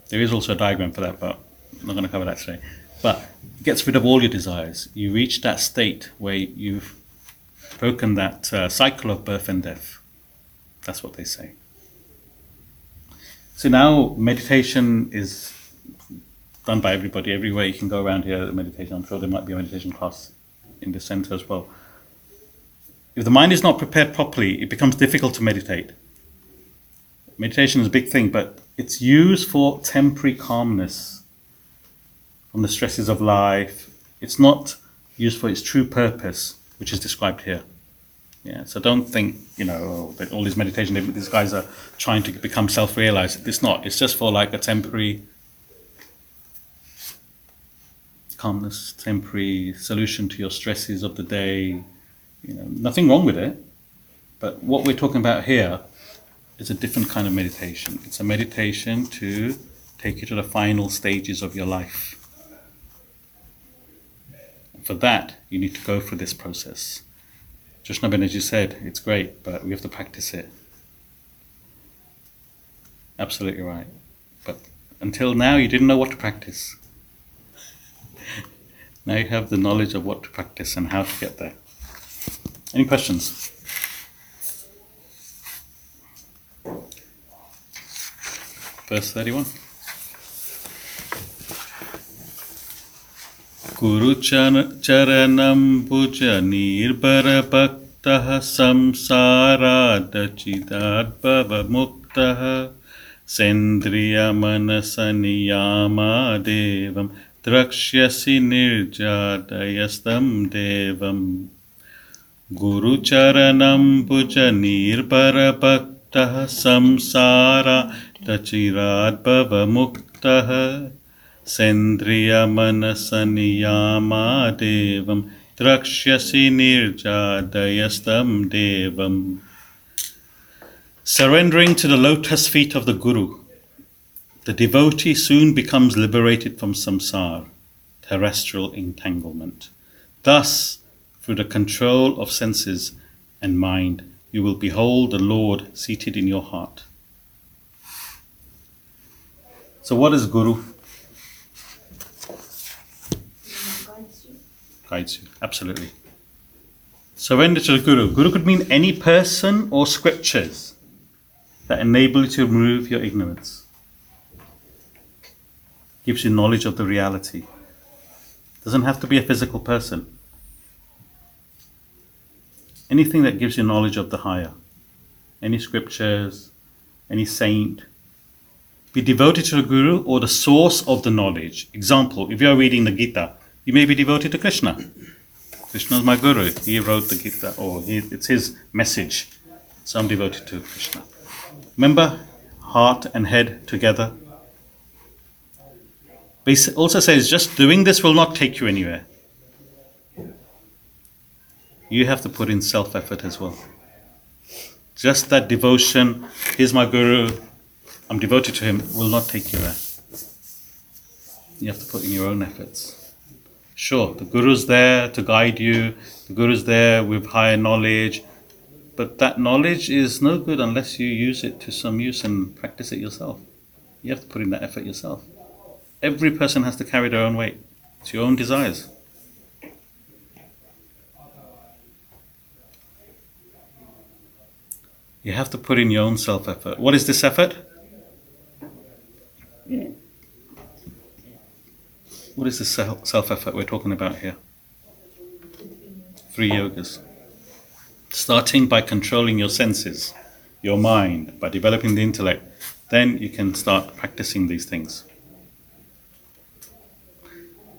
There is also a diagram for that, but I'm not going to cover that today. But it gets rid of all your desires. You reach that state where you've broken that uh, cycle of birth and death. That's what they say. So now meditation is done by everybody everywhere. You can go around here at meditation. I'm sure there might be a meditation class in the center as well. If the mind is not prepared properly, it becomes difficult to meditate. Meditation is a big thing, but it's used for temporary calmness from the stresses of life. It's not used for its true purpose, which is described here. Yeah, so don't think, you know, that all these meditation, these guys are trying to become self-realized. It's not. It's just for like a temporary calmness, temporary solution to your stresses of the day. You know, nothing wrong with it. But what we're talking about here is a different kind of meditation. It's a meditation to take you to the final stages of your life. And for that, you need to go through this process. Joshna you said, it's great, but we have to practice it. Absolutely right. But until now, you didn't know what to practice. now you have the knowledge of what to practice and how to get there. Any questions? Verse 31. कुरुचरणम्बुजनिर्भरभक्तः संसारादचिदाद्भवमुक्तः सेन्द्रियमनसनियामादेवं द्रक्ष्यसि निर्जातयस्तं देवम् गुरुचरणम्बुजनिर्भरभक्तः मुक्तः संसारातचिराद्भवमुक्तः सेन्द्रियमनसनियामादेवं द्रक्ष्यसि निर्जादयस्तं देवम् Surrendering to the lotus feet of the Guru, the devotee soon becomes liberated from samsara, terrestrial entanglement. Thus, through the control of senses and mind, you will behold the Lord seated in your heart. So, what is Guru? guides you. Guides you, absolutely. Surrender to the Guru. Guru could mean any person or scriptures that enable you to remove your ignorance. Gives you knowledge of the reality. Doesn't have to be a physical person. Anything that gives you knowledge of the higher. Any scriptures, any saint. Be devoted to the Guru or the source of the knowledge. Example, if you are reading the Gita, you may be devoted to Krishna. Krishna is my Guru. He wrote the Gita, or he, it's his message. So I'm devoted to Krishna. Remember, heart and head together. But he also says just doing this will not take you anywhere. You have to put in self effort as well. Just that devotion, here's my guru, I'm devoted to him, will not take you there. You have to put in your own efforts. Sure, the guru's there to guide you, the guru's there with higher knowledge, but that knowledge is no good unless you use it to some use and practice it yourself. You have to put in that effort yourself. Every person has to carry their own weight. It's your own desires. You have to put in your own self effort. What is this effort? What is this self effort we're talking about here? Three yogas. Starting by controlling your senses, your mind, by developing the intellect, then you can start practicing these things.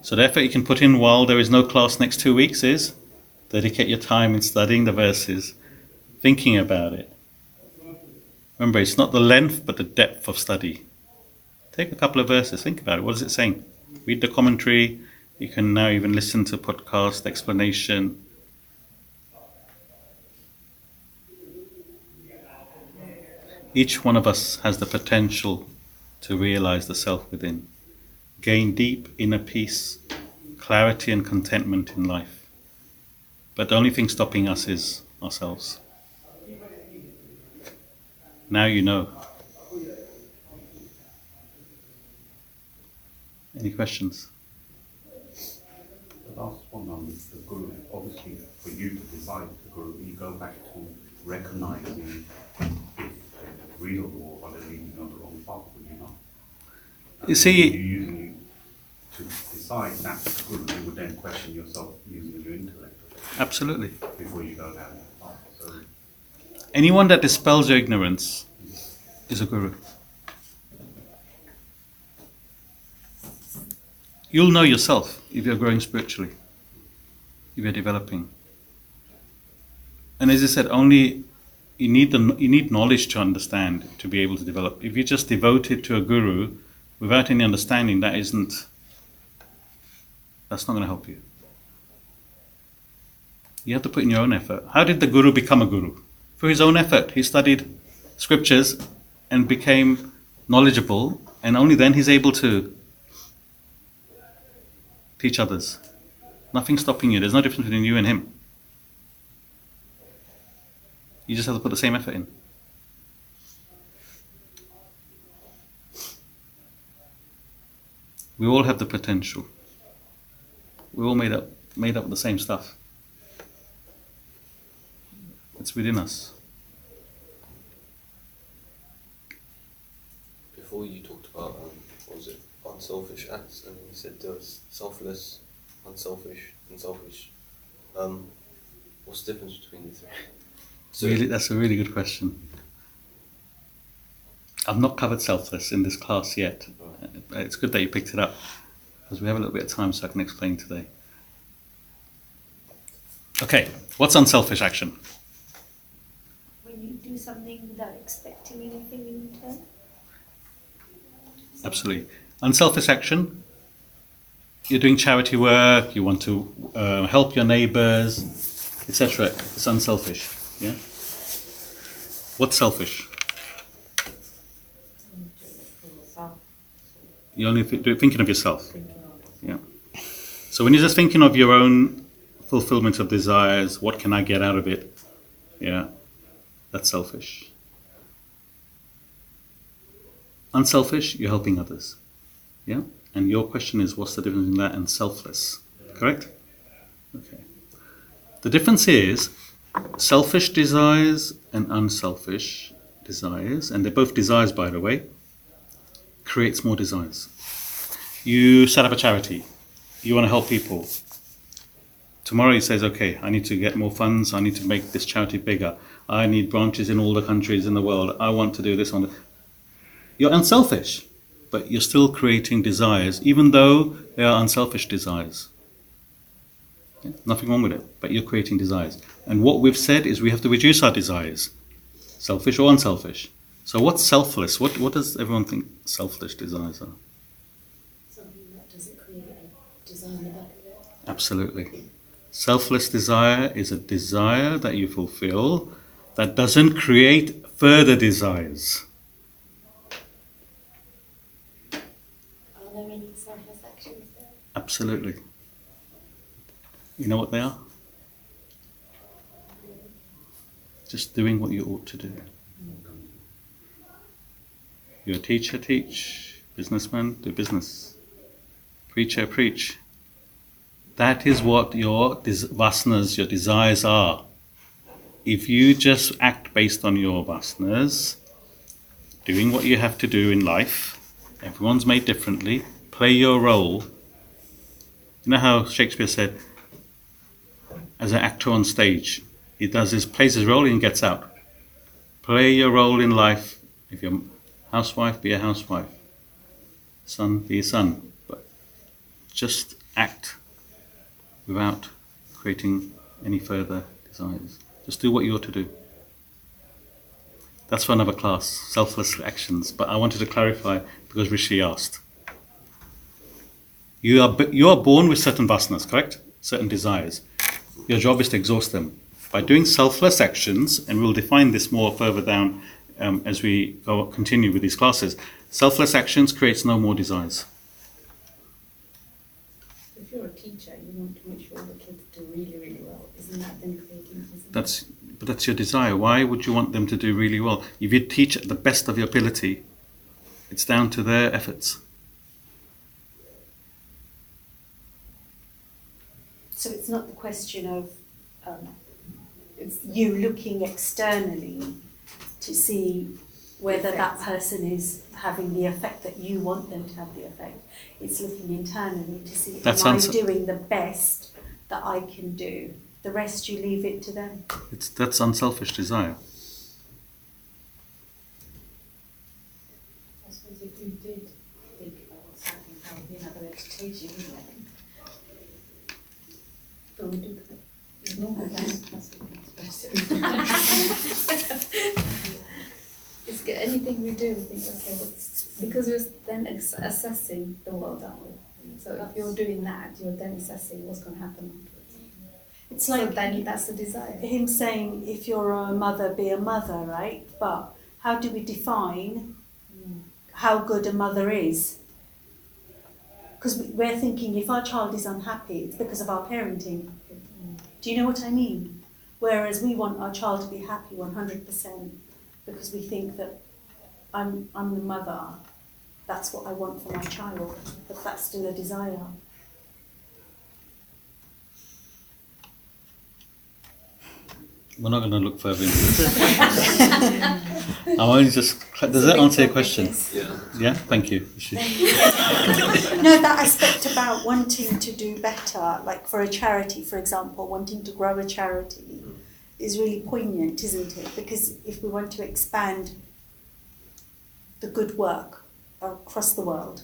So, the effort you can put in while there is no class next two weeks is dedicate your time in studying the verses, thinking about it, Remember, it's not the length, but the depth of study. Take a couple of verses, think about it. What is it saying? Read the commentary. You can now even listen to podcast explanation. Each one of us has the potential to realize the self within, gain deep inner peace, clarity, and contentment in life. But the only thing stopping us is ourselves. Now you know. Any questions? The last one on the guru, obviously for you to decide the guru, you go back to recognizing if real or are they leading on the wrong path, would you not? You see, you to decide that guru, you would then question yourself using your intellect. Absolutely. Before you go down that path. So Anyone that dispels your ignorance is a guru. You'll know yourself if you're growing spiritually, if you're developing. And as I said, only you need the, you need knowledge to understand to be able to develop. If you're just devoted to a guru without any understanding, that isn't that's not going to help you. You have to put in your own effort. How did the guru become a guru? Through his own effort. He studied scriptures and became knowledgeable, and only then he's able to teach others. Nothing stopping you. There's no difference between you and him. You just have to put the same effort in. We all have the potential. We're all made up made up of the same stuff. It's within us. before you talked about um, what was it unselfish acts, and you said there was selfless, unselfish, and selfish. Um, what's the difference between the three? So really, that's a really good question. I've not covered selfless in this class yet. It's good that you picked it up because we have a little bit of time, so I can explain today. Okay, what's unselfish action? When you do do something without expecting anything in return? Absolutely. Unselfish action. You're doing charity work. You want to uh, help your neighbours, etc. It's unselfish. Yeah. What's selfish? You're only th- thinking of yourself. Yeah. So when you're just thinking of your own fulfillment of desires, what can I get out of it? Yeah, that's selfish. Unselfish, you're helping others. Yeah? And your question is what's the difference in that and selfless? Correct? Okay. The difference is selfish desires and unselfish desires, and they're both desires by the way, creates more desires. You set up a charity, you want to help people. Tomorrow he says, okay, I need to get more funds, I need to make this charity bigger, I need branches in all the countries in the world, I want to do this on you're unselfish, but you're still creating desires, even though they are unselfish desires. Yeah, Nothing wrong with it, but you're creating desires. And what we've said is we have to reduce our desires, selfish or unselfish. So what's selfless? What what does everyone think selfish desires are? Something that doesn't create a desire in the back of it. Absolutely. Selfless desire is a desire that you fulfill that doesn't create further desires. Are there any selfless there? Absolutely. You know what they are? Just doing what you ought to do. You're a teacher, teach. Businessman, do business. Preacher, preach. That is what your des- vasanas, your desires are. If you just act based on your vasanas, doing what you have to do in life, everyone's made differently, play your role. You know how Shakespeare said, as an actor on stage, he does his plays his role and gets out. Play your role in life. If you're housewife, be a housewife. Son, be a son. But just act without creating any further desires. Just do what you ought to do. That's for another class, selfless actions. But I wanted to clarify because Rishi asked. You are, you are born with certain vasanas, correct? Certain desires. Your job is to exhaust them. By doing selfless actions, and we'll define this more further down um, as we go continue with these classes, selfless actions creates no more desires. If you're a teacher, you want to make sure the kids do really, really well. Isn't that then creating? Isn't That's but that's your desire. Why would you want them to do really well? If you teach at the best of your ability, it's down to their efforts. So it's not the question of um, it's you looking externally to see whether that person is having the effect that you want them to have the effect. It's looking internally to see That am I sounds- doing the best that I can do. The rest you leave it to them. It's that's unselfish desire. I suppose if you did think about something, that would be another way to teach you, wouldn't it? Don't we do that? No, that's, that's the next. It's good, anything we do, we think, okay, what's, because we're then assessing the world, aren't we? So if you're doing that, you're then assessing what's going to happen It's So like then that's the desire. him saying, if you're a mother, be a mother, right? But how do we define how good a mother is? Because we're thinking if our child is unhappy, it's because of our parenting. Do you know what I mean? Whereas we want our child to be happy 100% because we think that I'm, I'm the mother, that's what I want for my child, but that's still a desire. We're not going to look further into this. I'm only just. Does that answer your question? Yeah. Yeah. Thank you. No, that aspect about wanting to do better, like for a charity, for example, wanting to grow a charity, is really poignant, isn't it? Because if we want to expand the good work across the world,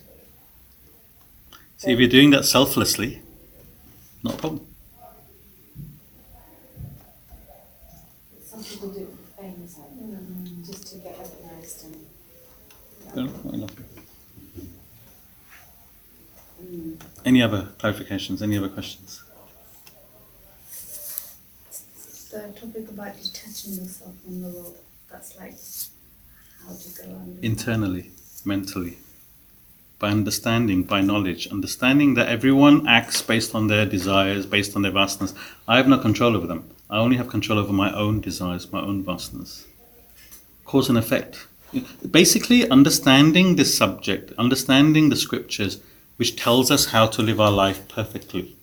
See, if you're doing that selflessly, not a problem. Some people do things like, mm, just to get recognised and. Mm. Any other clarifications? Any other questions? The topic about detaching yourself from the world. That's like how to go on. Internally, mentally. By understanding, by knowledge, understanding that everyone acts based on their desires, based on their vasanas. I have no control over them. I only have control over my own desires, my own vasanas. Cause and effect. Basically, understanding this subject, understanding the scriptures, which tells us how to live our life perfectly.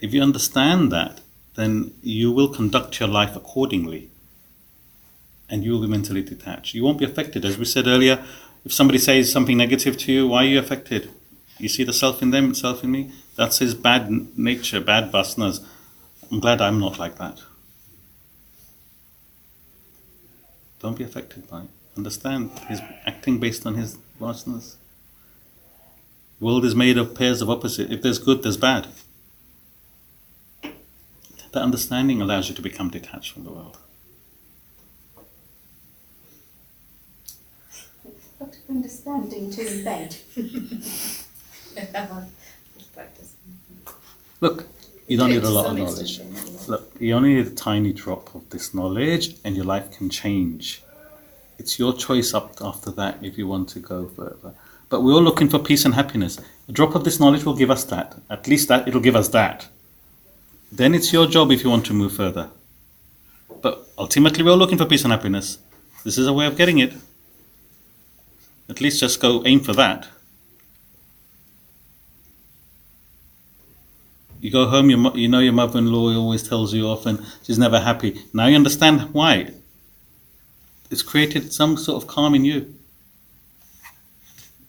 If you understand that, then you will conduct your life accordingly and you will be mentally detached. You won't be affected. As we said earlier, if somebody says something negative to you, why are you affected? You see the self in them, self in me? That's his bad nature, bad vasanas. I'm glad I'm not like that. Don't be affected by it. Understand, he's acting based on his vasanas. world is made of pairs of opposites. If there's good, there's bad. That understanding allows you to become detached from the world. A lot of understanding to embed. Look, you don't need a lot of knowledge. Look, you only need a tiny drop of this knowledge, and your life can change. It's your choice up after that if you want to go further. But we're all looking for peace and happiness. A drop of this knowledge will give us that. At least that it'll give us that. Then it's your job if you want to move further. But ultimately, we're all looking for peace and happiness. This is a way of getting it. At least just go aim for that. You go home, your, you know your mother-in-law always tells you off, and she's never happy. Now you understand why. It's created some sort of calm in you.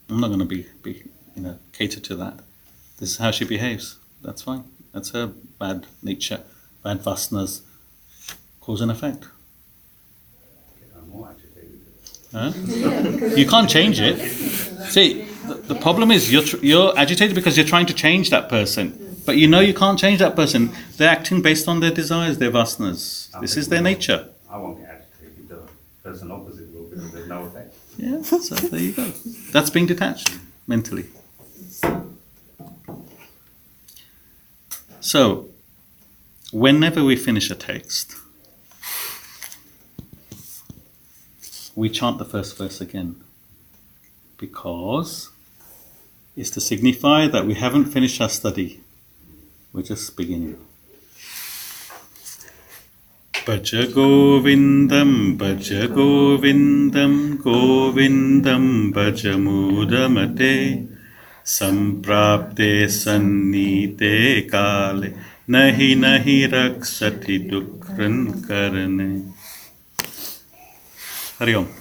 I'm not going to be, be, you know, cater to that. This is how she behaves. That's fine. That's her bad nature, bad vasanas, cause and effect. Huh? You can't change it. See, the, the problem is you're, tr- you're agitated because you're trying to change that person. But you know you can't change that person. They're acting based on their desires, their vasanas. This is their nature. I won't get agitated, the person opposite will, because there's no effect. Yeah, so there you go. That's being detached mentally. So, whenever we finish a text, we chant the first verse again because it's to signify that we haven't finished our study. We're just beginning. भज गोविन्दं भज गोविन्दं गोविन्दं भज मोदमते सम्प्राप्ते सन्नीते काले नहि नहि रक्षति दुःखं करणे हरि ओम्